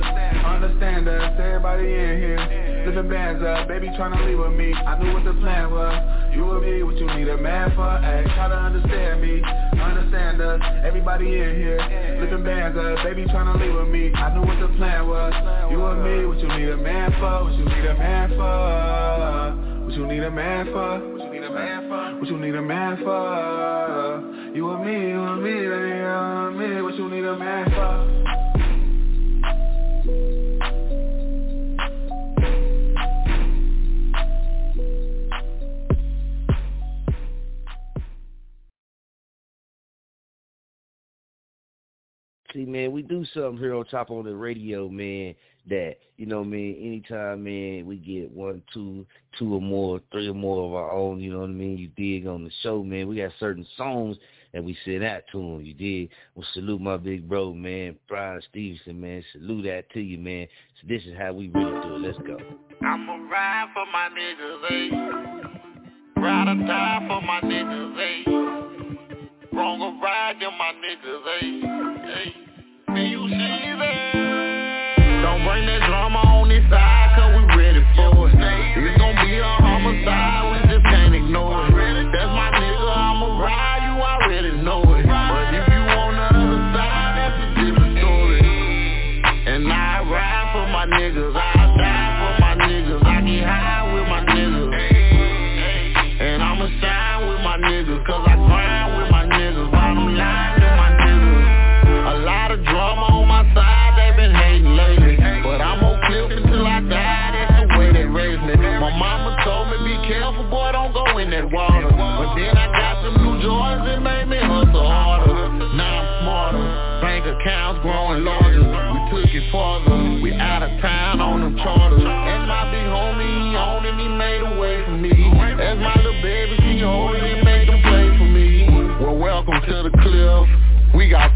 understand us, everybody in here. Living bands up, baby tryna leave with me. I knew what the plan was. You and me, what you need a man for. Ayy, try to understand me, understand us, everybody in here. Living bands up, baby tryna leave with me. I knew what the plan was. You and me, what you need a man for, what you need a man for. What you need a man for, what you need a man for, what you need a man for. You and me, you and me, baby, you and me, what you need a man for. See, man, we do something here on top on the radio, man, that, you know, man, anytime, man, we get one, two, two or more, three or more of our own, you know what I mean, you dig on the show, man. We got certain songs that we send out to them, you dig? Well, salute my big bro, man, Brian Stevenson, man. Salute that to you, man. So this is how we really do it. Let's go. I'ma ride for my niggas, ayy. Ride or die for my niggas, ayy. Wrong or my niggas, ayy.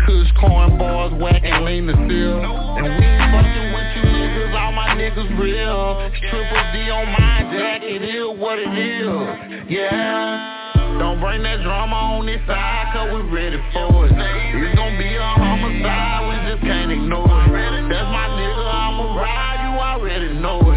Kush corn bars, whack and lean the seal. And we fucking with you niggas, all my niggas real. Triple D on my jacket, is what it is. Yeah. Don't bring that drama on this side, cause we ready for it. It's gonna be a homicide, we just can't ignore it. That's my nigga, I'ma ride, you already know it.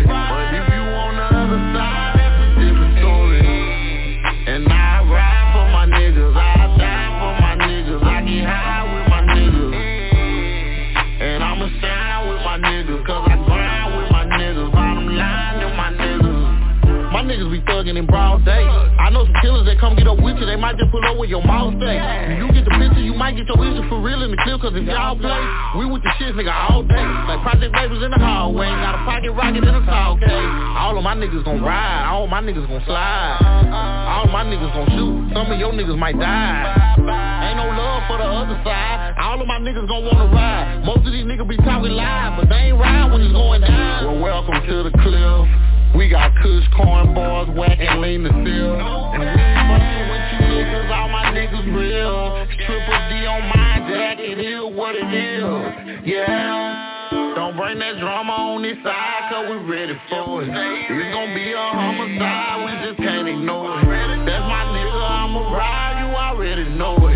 Broad day. I know some killers that come get up with you, they might just pull with your mouth stay. You get the picture, you might get your issue for real in the clip, cause if y'all play, we with the shit, nigga, all day. Like Project Babies in the hallway, got a pocket rocket in a tall case. All of my niggas gon' ride, all my niggas gon' slide. All my niggas gon' shoot, some of your niggas might die. Ain't no love for the other side, all of my niggas gon' wanna ride. Most of these niggas be talking live, but they ain't ride when it's going down. Well, welcome to the cliff. We got Kush corn bars, whack and lean the seal. And we ain't fucking with you niggas, all my niggas real. Triple D on my jack, it is what it is. Yeah. Don't bring that drama on this side, cause we ready for it. It's gonna be a homicide, we just can't ignore it. That's my nigga, I'ma ride, you already know it.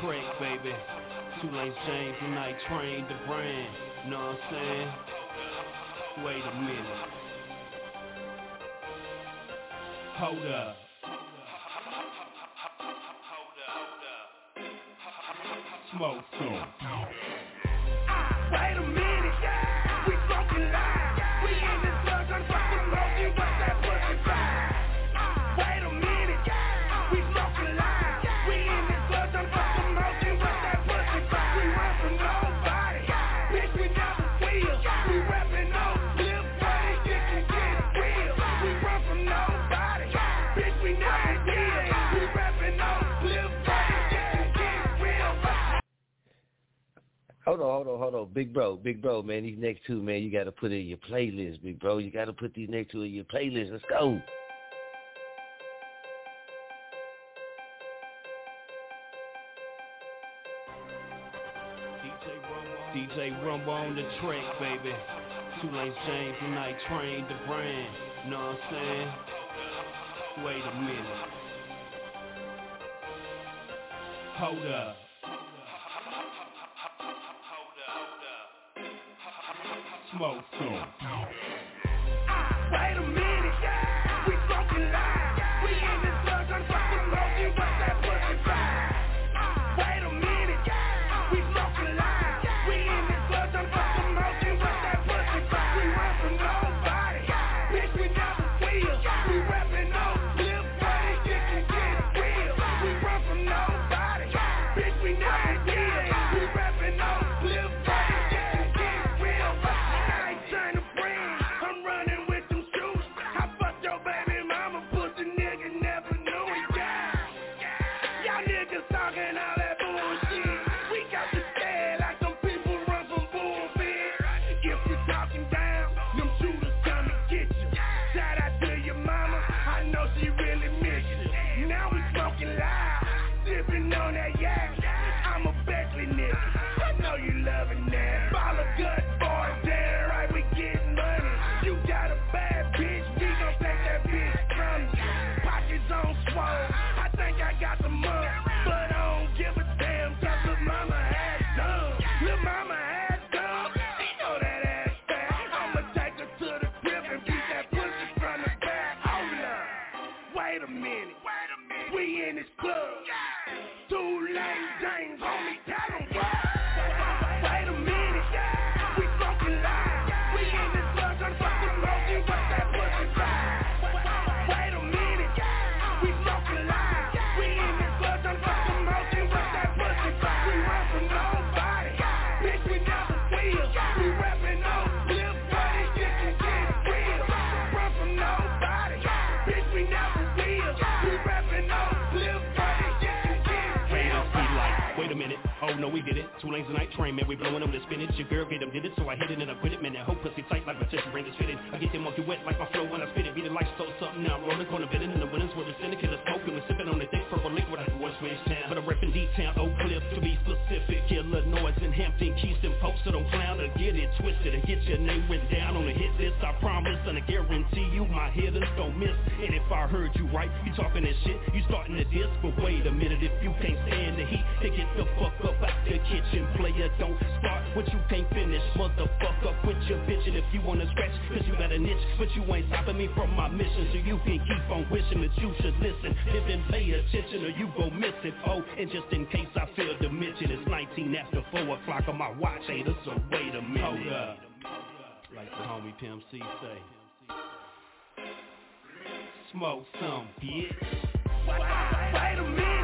Track, baby. Two lanes James and I trained the brand. Know what I'm saying? Wait a minute. Hold up. Smoke some. Hold on, hold on, hold on. Big bro, big bro, man. These next two, man, you got to put in your playlist, big bro. You got to put these next two in your playlist. Let's go. DJ Rumble on the track, baby. Two lanes James and I trained the brand. You know what I'm saying? Wait a minute. Hold up. Smoke some. Ah, wait a minute, know we did it. Two lanes a night train, man, we blowing them to spinach. Your girl get them did it, so I hit it and I quit it. Man, that whole pussy tight like my tissue ring is fitted. I get them monkey wet like my flow when I spit it. Be the like so something now. I'm Rolling corner bidding in the winners with a syndicate of smoking. We sipping on the thick purple liquid like West Ridge Town. But I'm repping D-Town, Oak Cliff to be specific. Illinois and Hampton, Keystone, Post, so don't clown or get it twisted and get your name written down on the hit list. I promise and I guarantee you my hitters don't miss. And if I heard you right, you talking that shit, you starting to diss. But wait a minute, if you can't stand the heat, then get the fuck up out the kitchen. Player, don't start what you can't finish. Motherfucker, quit your bitching if you wanna scratch, cause you got a niche. But you ain't stopping me from my mission, so you can keep on wishing that you should listen. If and pay attention or you go missing. Oh, and just in case I fail to mention, it's 19 after 4 o'clock on my watch, haters, so wait a minute. Hold up. Like the homie Pimp C say. Smoke some, bitch. Wait a minute,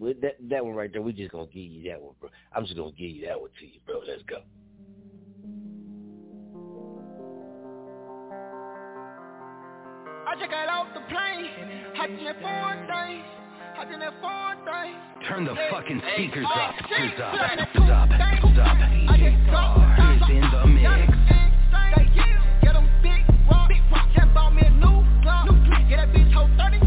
that that one right there, we just gonna give you that one, bro. I'm just gonna give you that one to you, bro. Let's go. I just got off the plane, hopped in that foreign thing, hopped in that foreign thing. Turn the Yeah. fucking speakers oh, up. shit, Speakers up. put on that Speakers up. thing. Speakers up. I just dropped the top, Is in the mix. Say yeah, get 'em big rock, big rock. Just bought me a new Glock, new clip. Get that bitch whole 30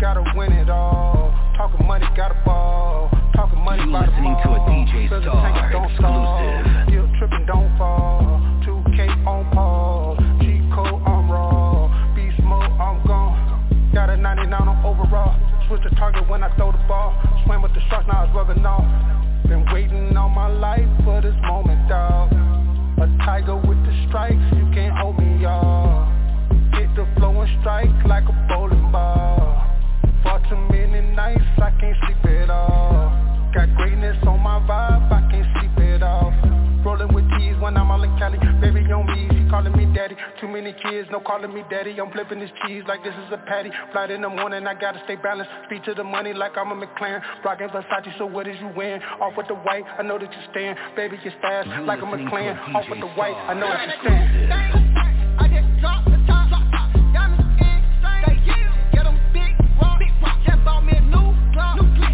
gotta win it all. Talking money, got a ball. Talking money You listening to a. DJ Star tank don't stall. exclusive. Still tripping, don't fall. 2K on pause. G code, I'm raw. Beast mode, I'm gone. Got a 99 on overall. Switch the target when I throw the ball. Swam with the sharks, now it's rubbing off. Been waiting all my life for this moment, dog. A tiger with the stripes, you can't hold me, y'all. Hit the flow and strike like a bowling ball. For too many nights, I can't sleep at all. Got greatness on my vibe, I can't sleep it off. Rolling with T's when I'm all in Cali. Baby on me, she calling me daddy. Too many kids, no calling me daddy. I'm flipping this cheese like this is a patty. Flight in the morning, I gotta stay balanced. Speed to the money like I'm a McLaren. Rockin' Versace, so what is you wearing? Off with the white, I know that you stand. Baby, it's fast like a listening to McLaren. Off with the white, I know that you stand. I just dropped the top,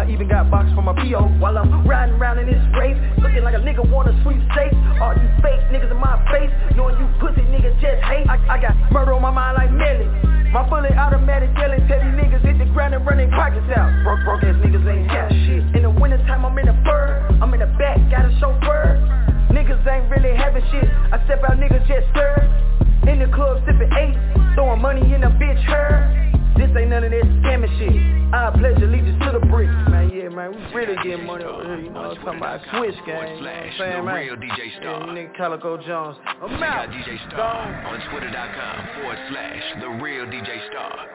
I even got box for my PO. While I'm riding around in this race, looking like a nigga wanna sweep safe. All these fake niggas in my face, knowing you pussy niggas just hate. I, I got murder on my mind like Melly. My fully automatic yelling, tell these niggas hit the ground and run their pockets out. Broke, broke ass niggas ain't talking about switch game. You know what I'm saying, The real DJ Star. Yeah, nigga Calico Jones. I'm Check out. out DJ Star on twitter.com forward slash the real DJ Star.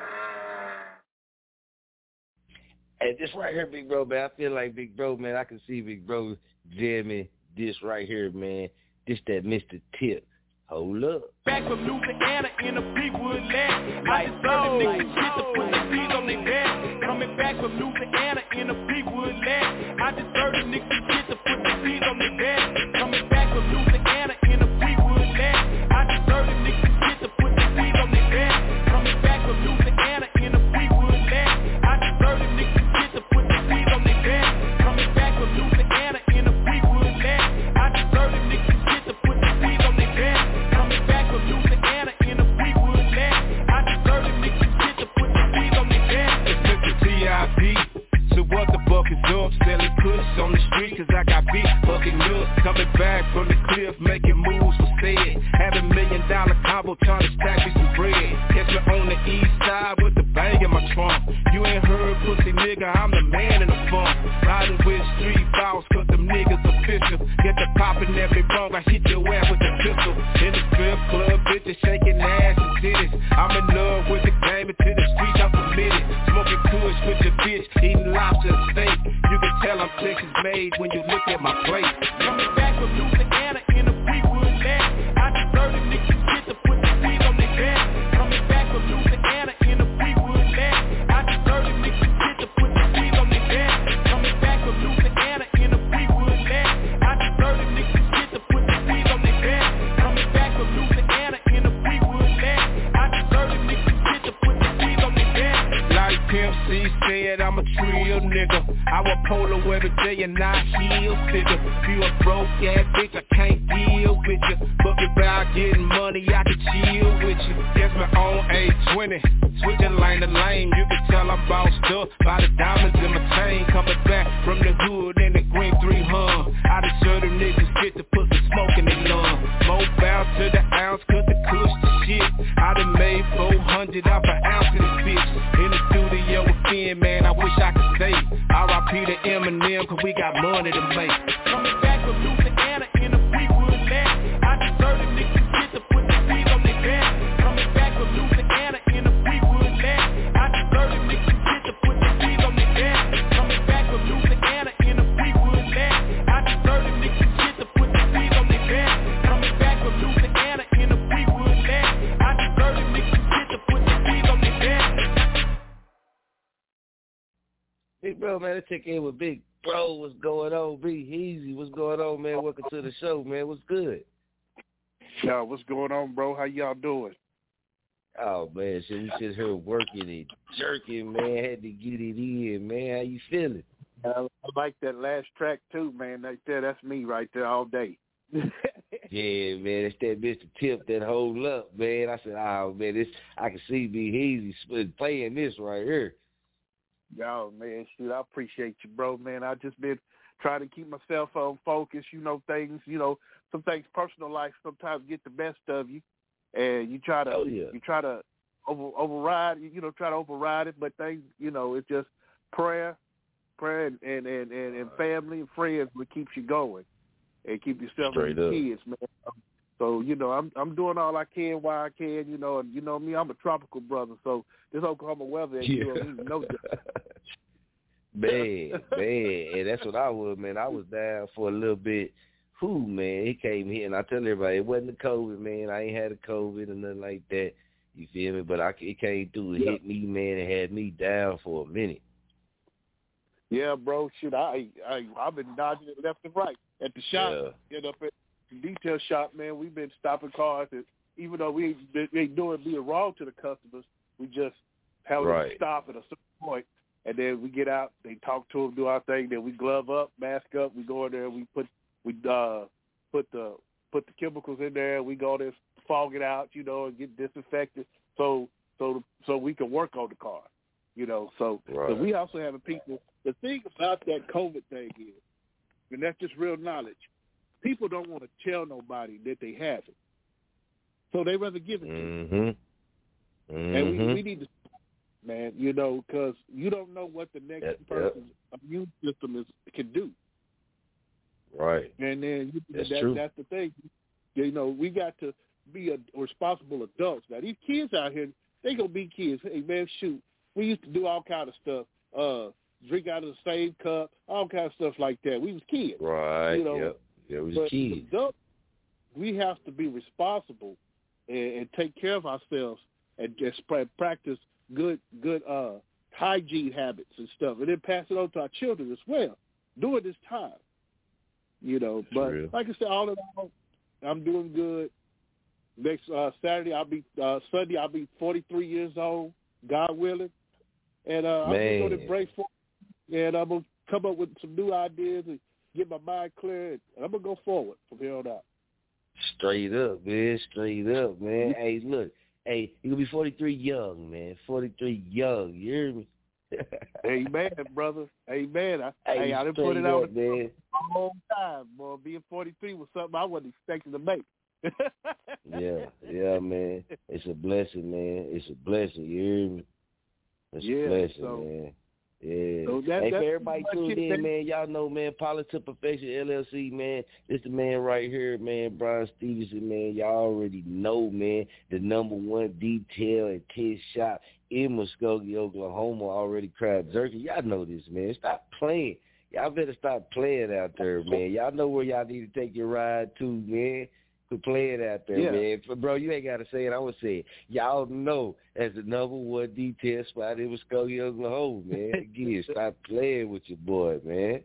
Hey, this right here, big bro, man. I feel like big bro, man. I can see big bro jamming this right here, man. This that Mr. Tip. Hold up. Back from Louisiana in a Peakwood land. I just love the niggas shit to put the C's on their back. Coming back from Louisiana in a Peakwood land. I just heard the niggas shit to put the C's on their back. Coming back is up? Selling push on the street cause I got big fucking nuts. Coming back from the cliff, making moves for stead Having million dollar combo trying to stack me some bread. Catch me on the east side with the bang in my trunk. You ain't heard pussy nigga, I'm the man in the funk. Riding with street boss cause them niggas official. Get the poppin' every wrong, I hit your ass with a pistol. In the strip club, bitches shaking ass and titties. I'm in love with the game to the streets I'm committed. Smoking kush with your bitch, eating lobster made when you look at my plate Coming back from Louisiana in a Beechwood land. I just heard a nigga get to put the feet on the gas. Coming back from Louisiana in a Beechwood land. I just heard a nigga get to put the feet on the gas. Coming back from Louisiana in a Beechwood land. I just heard a nigga get to put the feet on the gas. Coming back from Louisiana in a Beechwood land. I just heard a nigga get to put the feet on the gas. Like Pimp C said, I'm a trill nigga I wear polo every day and I heel figure You a broke ass bitch, I can't deal with you Fuck about getting money, I can chill with you Guess my own A20, switching lane to lane You can tell I'm bossed up by the diamonds in my chain Coming back from the hood in the green 3 hum I just show them niggas get to put some smoke in their lung. Mobile to the ounce, cause the kush the shit. I done made 400 off an ounce of this bitch. In the studio with Finn, man, I wish I could R.I.P. to Eminem, cause we got money to make Big bro, man, let's check in with Big Bro. What's going on? Be easy. What's going on, man? Welcome to the show, man. What's good? Yo, what's going on, bro? How y'all doing? Oh man, shit, we sit here working and jerking, man. Had to get it in, man. How you feeling? Uh, I like that last track too, man. Right there, that's me right there all day. Yeah, man, it's that Mr. Tip that hold up, man. I said, oh man, this I can see Easy sp- playing this right here. Yo, man, shoot, I appreciate you, bro, man. I just been trying to keep myself on focus. You know, things, you know, some things, personal life sometimes get the best of you, and you try to, Oh, yeah. you try to over override, you know, try to override it, but things, you know, it's just prayer, prayer, and and and, and, and family and friends what keeps you going, and keep yourself Straight and up. kids, man. So you know, I'm I'm doing all I can while I can, you know, and you know me, I'm a tropical brother, so this Oklahoma weather ain't Yeah. doing me no good. Man, man, and that's what I was, man. I was down for a little bit. Who, man? He came here, and I tell everybody it wasn't the COVID, man. I ain't had a COVID or nothing like that. You feel me? But I it came through. It Yeah. hit me, man, and had me down for a minute. Yeah, bro. Shoot, I I I've been dodging it left and right at the shop. Yeah. Get up at detail shop, man. We've been stopping cars, and even though we ain't, we ain't doing being wrong to the customers, we just have them Right. stop at a certain point, and then we get out. They talk to them, do our thing. Then we glove up, mask up. We go in there. We put we uh put the put the chemicals in there. We go there, fog it out, you know, and get disinfected. So so so we can work on the car, you know. So Right. but we also having people. The thing about that COVID thing is, and that's just real knowledge. People don't want to tell nobody that they have it, so they rather give it to you. Mm-hmm. And we, Mhm. we need to, man, you know, because you don't know what the next Yep, yep. person's immune system is can do. Right. And then you, That's that, true. that's the thing. You know, we got to be a responsible adults. Now these kids out here, they gonna be kids. Hey man, shoot, we used to do all kind of stuff. Uh, drink out of the same cup, all kind of stuff like that. We was kids. Right. You know, yep. Yeah, we but was kids. adults, we have to be responsible and, and take care of ourselves and just pra- practice good good uh hygiene habits and stuff, and then pass it on to our children as well during this time. You know, but True. like I said, all in all, I'm doing good. Next uh, Saturday, I'll be uh, Sunday. I'll be 43 years old, God willing, and uh, I'm going to embrace for, and I'm gonna come up with some new ideas and get my mind clear, and I'm gonna go forward from here on out. Straight up, man. Straight up, man. Hey, look. Hey, you gonna be 43 young, man. 43 young. You hear me? Amen, brother. Amen. I, Hey, hey, I didn't put it out man. a long time, boy. Being 43 was something I wasn't expecting to make. Yeah, yeah, man. It's a blessing, man. It's a blessing. You hear me? It's Yeah, a blessing, so- man. Yeah. So that- hey, for everybody tuned in, man, y'all know, man, to Perfection LLC, man. This the man right here, man, Brian Stevenson, man. Y'all already know, man, the number one detail and test shop in Muskogee, Oklahoma, already crabbed jerky. Y'all know this, man. Stop playing. Y'all better stop playing out there, man. Y'all know where y'all need to take your ride to, man. Quit playing out there, Yeah. man. But bro, you ain't gotta say it. I would say it. Y'all know as the number one detail spot it in Muskogee, Oklahoma, man. Again, stop playing with your boy, man.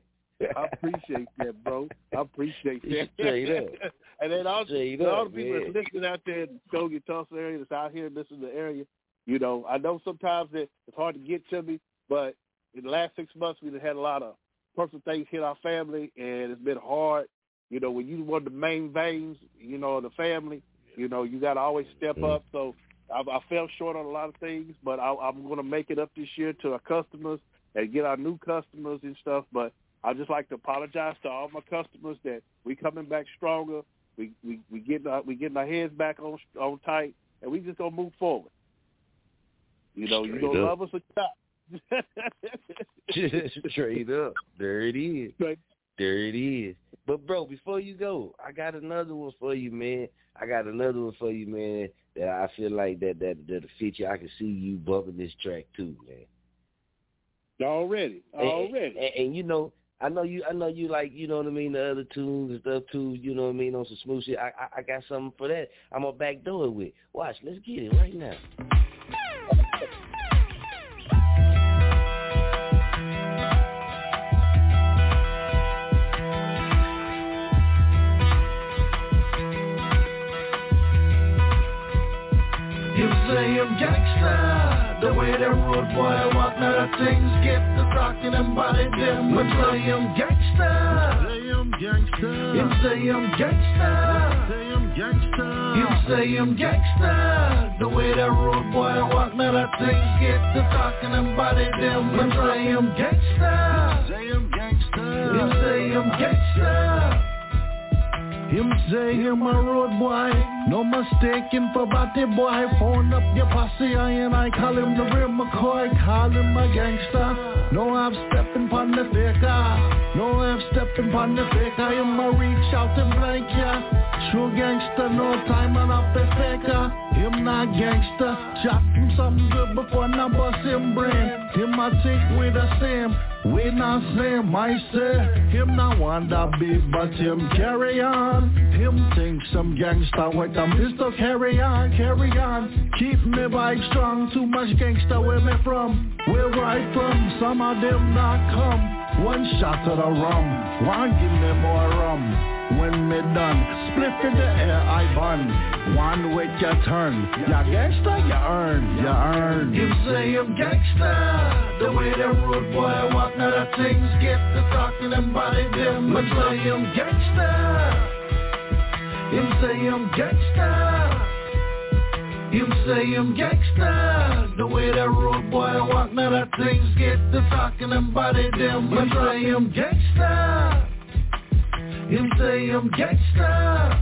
I appreciate that, bro. I appreciate that. Straight up. and then also, Straight all up, the people man. that's listening out there in the Muskogee, Tulsa area, that's out here listening to the area, you know, I know sometimes that it's hard to get to me, but in the last six months, we've had a lot of personal things hit our family, and it's been hard. You know, when you one of the main veins, you know, of the family, you know, you got to always step Mm-hmm. up. So I, I fell short on a lot of things, but I, I'm going to make it up this year to our customers and get our new customers and stuff. But I just like to apologize to all my customers that we coming back stronger. We we we getting our, we getting our heads back on on tight, and we just gonna move forward. You know, you Straight gonna up. love us or not. Straight up. There it is. Right. There it is. But bro, before you go, I got another one for you, man. I got another one for you, man. That I feel like that that that fit you. I can see you bumping this track too, man. already, And- already. And, and, you know, I know you. I know you like you know what I mean. The other tunes and stuff too. You know what I mean on some smooth shit. I I, I got something for that. I'm gonna backdoor it with. Watch. Let's get it right now. The way that road boy walk, now the things get to talking about it, them would say I'm gangsta. Say I'm gangsta. You say I'm gangsta. Say I'm gangsta. You say I'm gangsta, the way that road boy walk, now the things get to talking about it, them say I'm gangsta. Say I'm gangsta. You say I'm gangsta. Him say him a road boy, no mistaking for batty boy. Phone up your posse I and I call him the real McCoy, call him a gangster. No, I'm stepping pon the faker. No, I'm stepping pon the faker. I am a reach out and blank ya. True gangster, no time and up the faker. Him not gangster, chop him something good before now bust him brain. Him a take with the same. We not same, I say Him not want that big, but him carry on Him think some gangster with a pistol Carry on, carry on. Keep me vibe strong. Too much gangsta where me from? Where I from, some of them not come. One shot of the rum. One give me more rum. When me done, split in the air I bun. One way your turn, ya gangsta, you earn, you earn. You say I'm gangster, the way that road boy walk, now the things get to talking about it. Them. But say I'm gangster. Him say I'm gangster. Him say I'm gangsta The way that road boy walk Now that things get to talking about it Them. But say I'm gangsta Him say I'm gangsta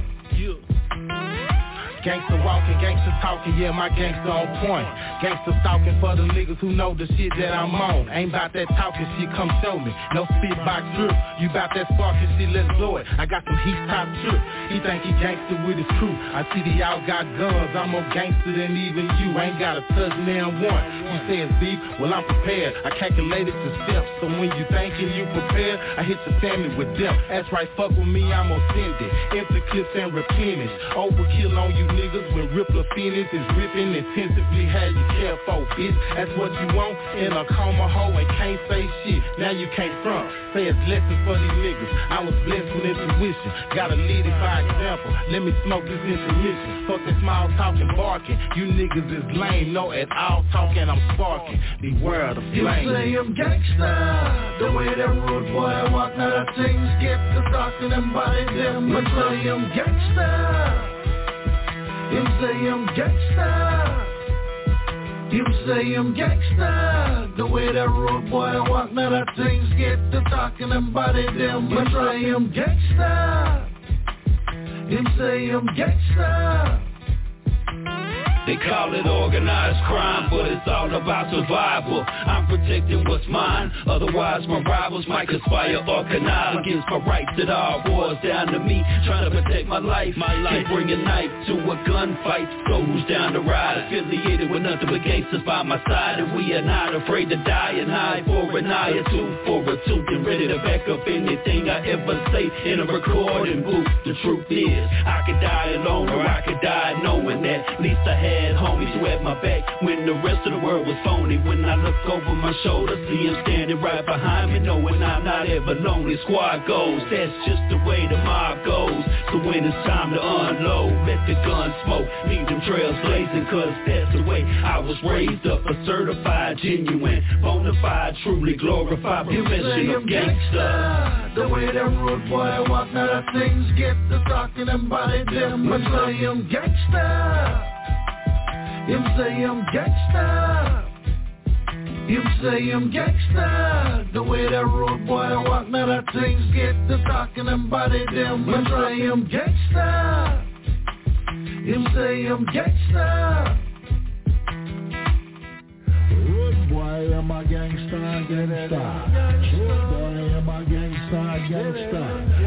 Gangsta walking, gangsta talking, yeah, my gangsta on point. Gangsta stalking for the niggas who know the shit that I'm on. Ain't about that talking shit, come show me. No spit box drip, you bout that sparking shit, let's blow it. I got some heat top trip. He think he gangsta with his crew. I see the y'all got guns, I'm more gangster than even you. Ain't got a touchdown one. You say it's deep, well I'm prepared. I calculated the steps, so when you thinking you prepared, I hit your family with death. That's right, fuck with me, I'm send. Empty clips and replenish. Overkill on you these niggas when Rippler Phoenix is ripping intensively. Had you care for, bitch. That's what you want in a coma hoe and can't say shit. Now you can't front. Say it's lessons for these niggas. I was blessed with intuition. Gotta lead it by example. Let me smoke this intermission. Fuck the small talking, barking. You niggas is lame. No at all talking. I'm sparking. Beware of the flame. You say I'm gangsta. The way that rude boy I walk, now that things get to talking and body them. You say I'm gangsta. You say I'm gangsta. You say I'm gangsta The way that road boy walk Now that things get to talking and it. them You say I'm gangsta You say I'm gangsta they call it organized crime, but it's all about survival. I'm protecting what's mine, otherwise my rivals might conspire or connive against my rights. It all boils down to me, trying to protect my life. My life. Can't bring a knife to a gunfight. Who's down to ride? Affiliated with nothing but gangsters by my side, and we are not afraid to die and hide for an eye or two, for a two, and ready to back up anything I ever say in a recording booth. The truth is, I could die alone or I could die knowing that at least I had had homies who had my back when the rest of the world was phony. When I look over my shoulder, see him standing right behind me, knowing I'm not ever lonely. Squad goes, that's just the way the mob goes. So when it's time to unload, let the gun smoke, leave them trails blazing, cause that's the way I was raised up, a certified, genuine, bona fide, truly glorified professional gangster. The way that rude boy walk, now that things get the talking and body them, but I am gangster. Him say I'm gangsta. Him say I'm gangsta. The way that road boy walk, now that things get to talking and body them. Him say I'm gangsta. Him say I'm gangsta. Road boy, I'm a gangsta, gangsta. Road boy, I'm a gangsta, gangsta.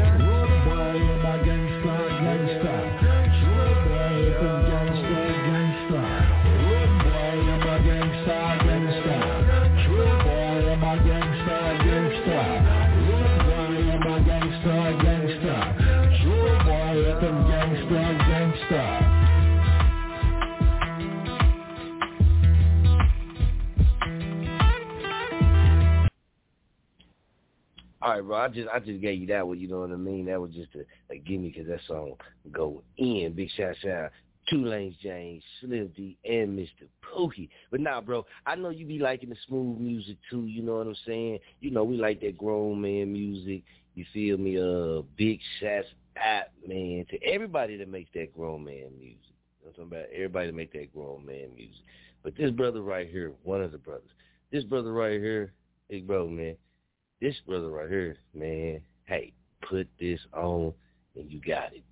All right, bro. I just I just gave you that one. You know what I mean? That was just a, a gimme because that song go in. Big shout out Two Lanes James, Slim D, and Mr. Pookie. But now, nah, bro, I know you be liking the smooth music too. You know what I'm saying? You know we like that grown man music. You feel me? Uh, big shout out, man, to everybody that makes that grown man music. You know I'm talking about? Everybody that make that grown man music. But this brother right here, one of the brothers, this brother right here, big bro, man this brother right here, man, hey, put this on and you got it.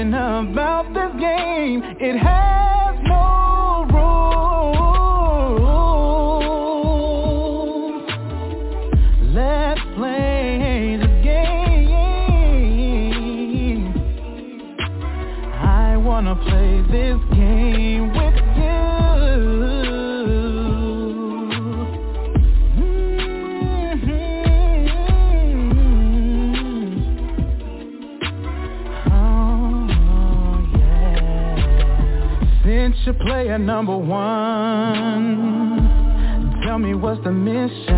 something about this game. It has your player number one. Tell me what's the mission?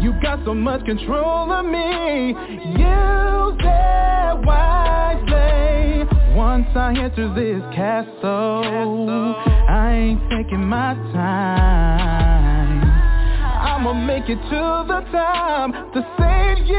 You got so much control of me. Use it wisely. Once I enter this castle, I ain't taking my time. I'ma make it to the top to save you,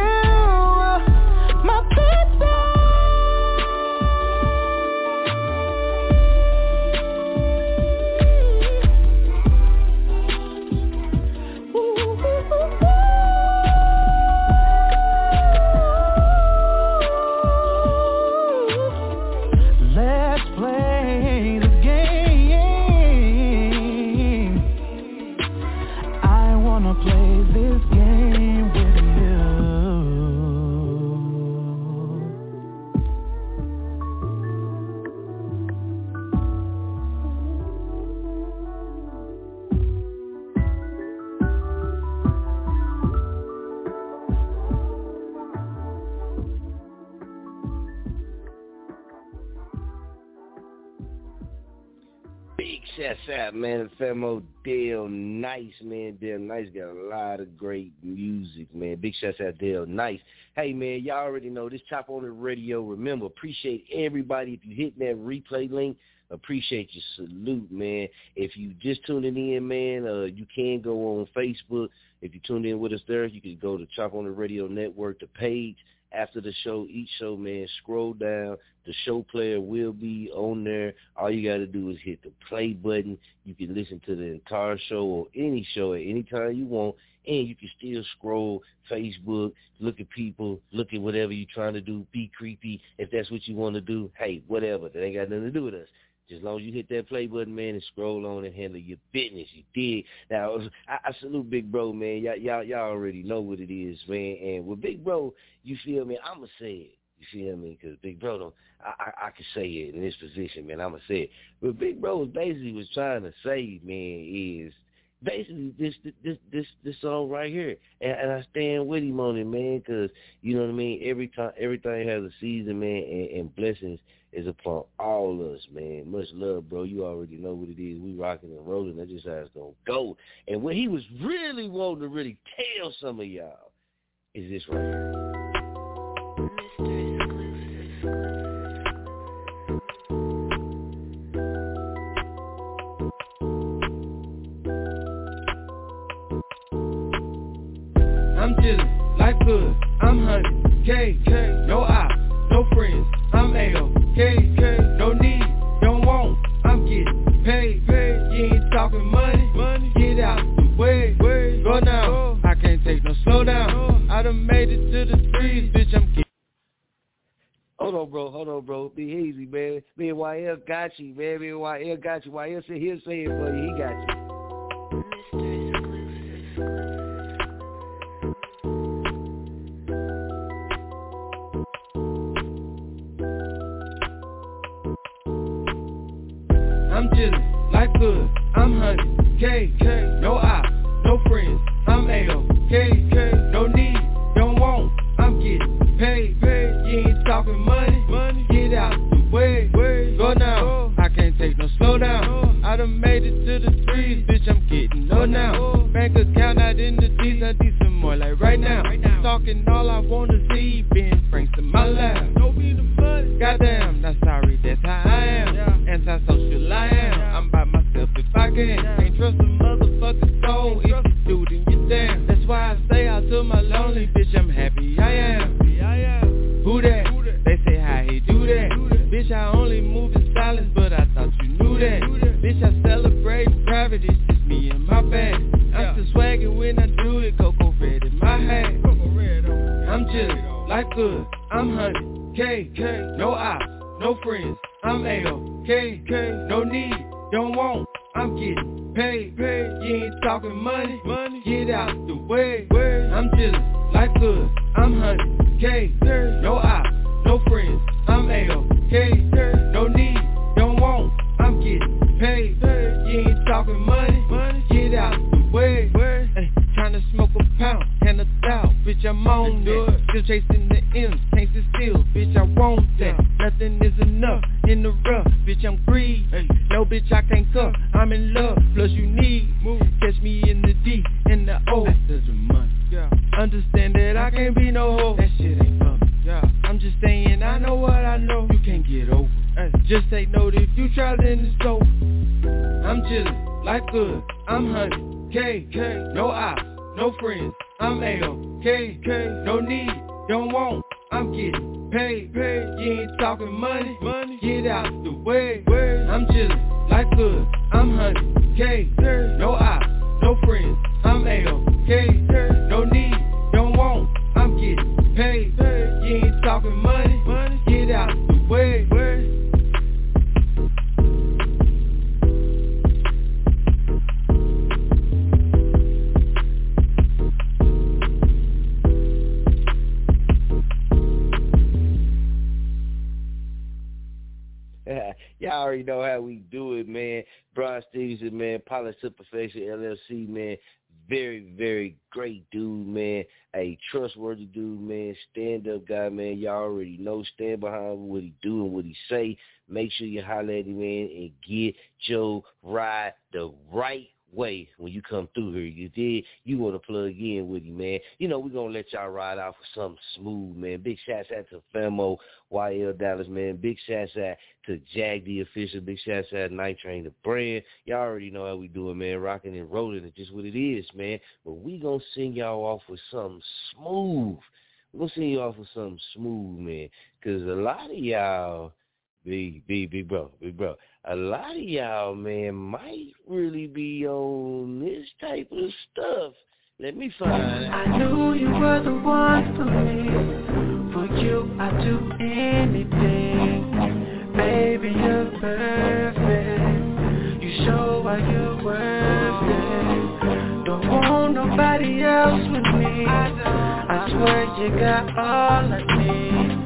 out, man. Femo Dale Nice, man. Dale Nice got a lot of great music, man. Big shouts out Dale Nice. Hey, man, y'all already know this Chop On It Radio. Remember, appreciate everybody. If you hit that replay link, appreciate your salute, man. If you just tuning in, man, uh, you can go on Facebook. If you tuned in with us there, you can go to Chop On It Radio Network, the page after the show, each show, man, scroll down. The show player will be on there. All you got to do is hit the play button. You can listen to the entire show or any show at any time you want. And you can still scroll Facebook, look at people, look at whatever you're trying to do, be creepy. If that's what you want to do, hey, whatever. That ain't got nothing to do with us. Just as long as you hit that play button, man, and scroll on and handle your business, you dig. Now, I, I salute Big Bro, man. Y'all, y'all, y'all already know what it is, man. And with Big Bro, you feel me? I'ma say it. You feel me? Because Big Bro, don't, I, I, I can say it in this position, man. I'ma say it. But Big Bro was basically was trying to say, man, is basically this this this this song right here, and, and I stand with him on it, man, because you know what I mean. Every time, everything has a season, man, and, and blessings is upon all of us, man. Much love, bro. You already know what it is. We rocking and rolling. That's just how it's gonna go. And what he was really wanting to really tell some of y'all is this right here. Hold on, bro. Hold on, bro. Be easy, man. Me and YL got you, man. Me and YL got you. YL said he'll say it for you. He got you. Sure you holler at him, man, and get your ride the right way when you come through here. You did. You want to plug in with him, man. You know, we're going to let y'all ride out for something smooth, man. Big shouts out to Femo, YL Dallas, man. Big shouts out to Jag the official. Big shouts out to Night Train the brand. Y'all already know how we do it, man. Rocking and rolling. It's just what it is, man. But we going to sing y'all off with something smooth. We're going to sing y'all off with something smooth, man. Because a lot of y'all, big, big, big bro, big bro, a lot of y'all, man, might really be on this type of stuff. Let me find out. I knew you were the one for me. For you, I'd do anything. Baby, you're perfect. You show why you're worth it. Don't want nobody else with me. I swear you got all I need.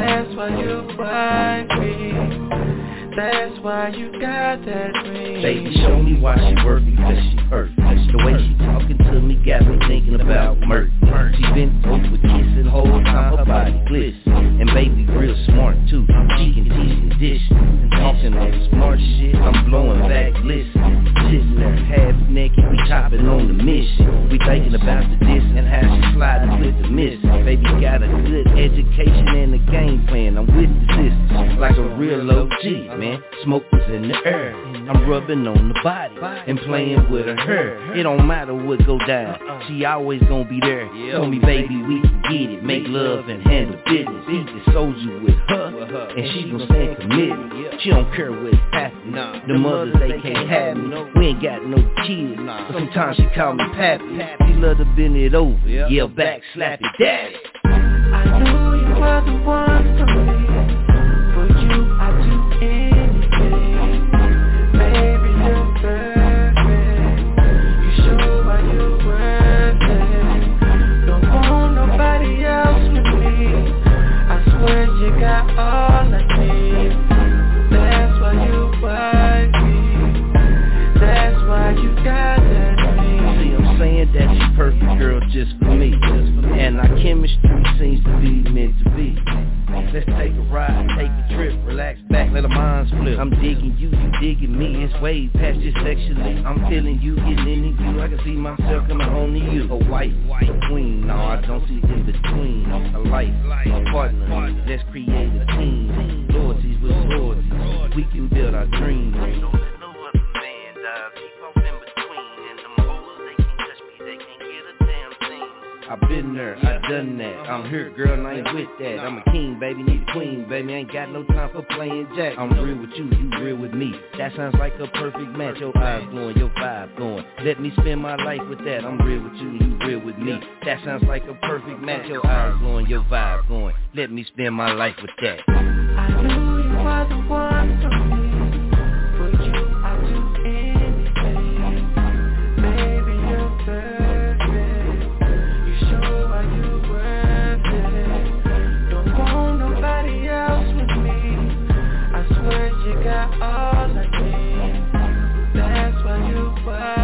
That's why you find me. That's why you got that ring. Baby, show me why she worth because she hurt. The way she talking to me got me thinking about murder. She been over kissing whole time, her body glisten. And baby real smart too. She can teach and dish. And talking that smart shit, I'm blowing back listen. Sitting there half naked, we chopping on the mission. We thinking about the diss and how she sliding with the miss. Baby got a good education and a game plan. I'm with the sisters like a real OG, man. Smoke was in the air. I'm rubbing on the body and playing with her hair. It don't matter what go down. She always gonna be there. Tell me, baby, we can get it. Make love and handle business. The soldier with her, and she gon' stay committed. She don't care what's happening. The mothers they can't have me. We ain't got no kids, but sometimes she call me pappy. She love to bend it over, yell back, slap it, daddy. I knew you were the one got all I need. That's why you me. That's why you got that that you perfect, girl, just for me. And our chemistry seems to be meant to be. Let's take a ride, take a trip, relax back, let our minds flip. I'm digging you, you digging me, it's way past just sexually. I'm feeling you, getting into you, I can see myself coming home to you. A a queen, no, I don't see in between. A life, a partner, let's create a team. Loyalties with loyalties, we can build our dreams. I've been there, I've done that. I'm here, girl, and I ain't with that. I'm a king, baby, need a queen, baby. I Ain't got no time for playing jack. I'm real with you, you real with me. That sounds like a perfect match. Your eyes glowing, your vibe going. Let me spend my life with that. I'm real with you, you real with me. That sounds like a perfect match. Your eyes glowing, your vibe going. Let me spend my life with that. I knew you were the one Swear you got all I need. That's why you wife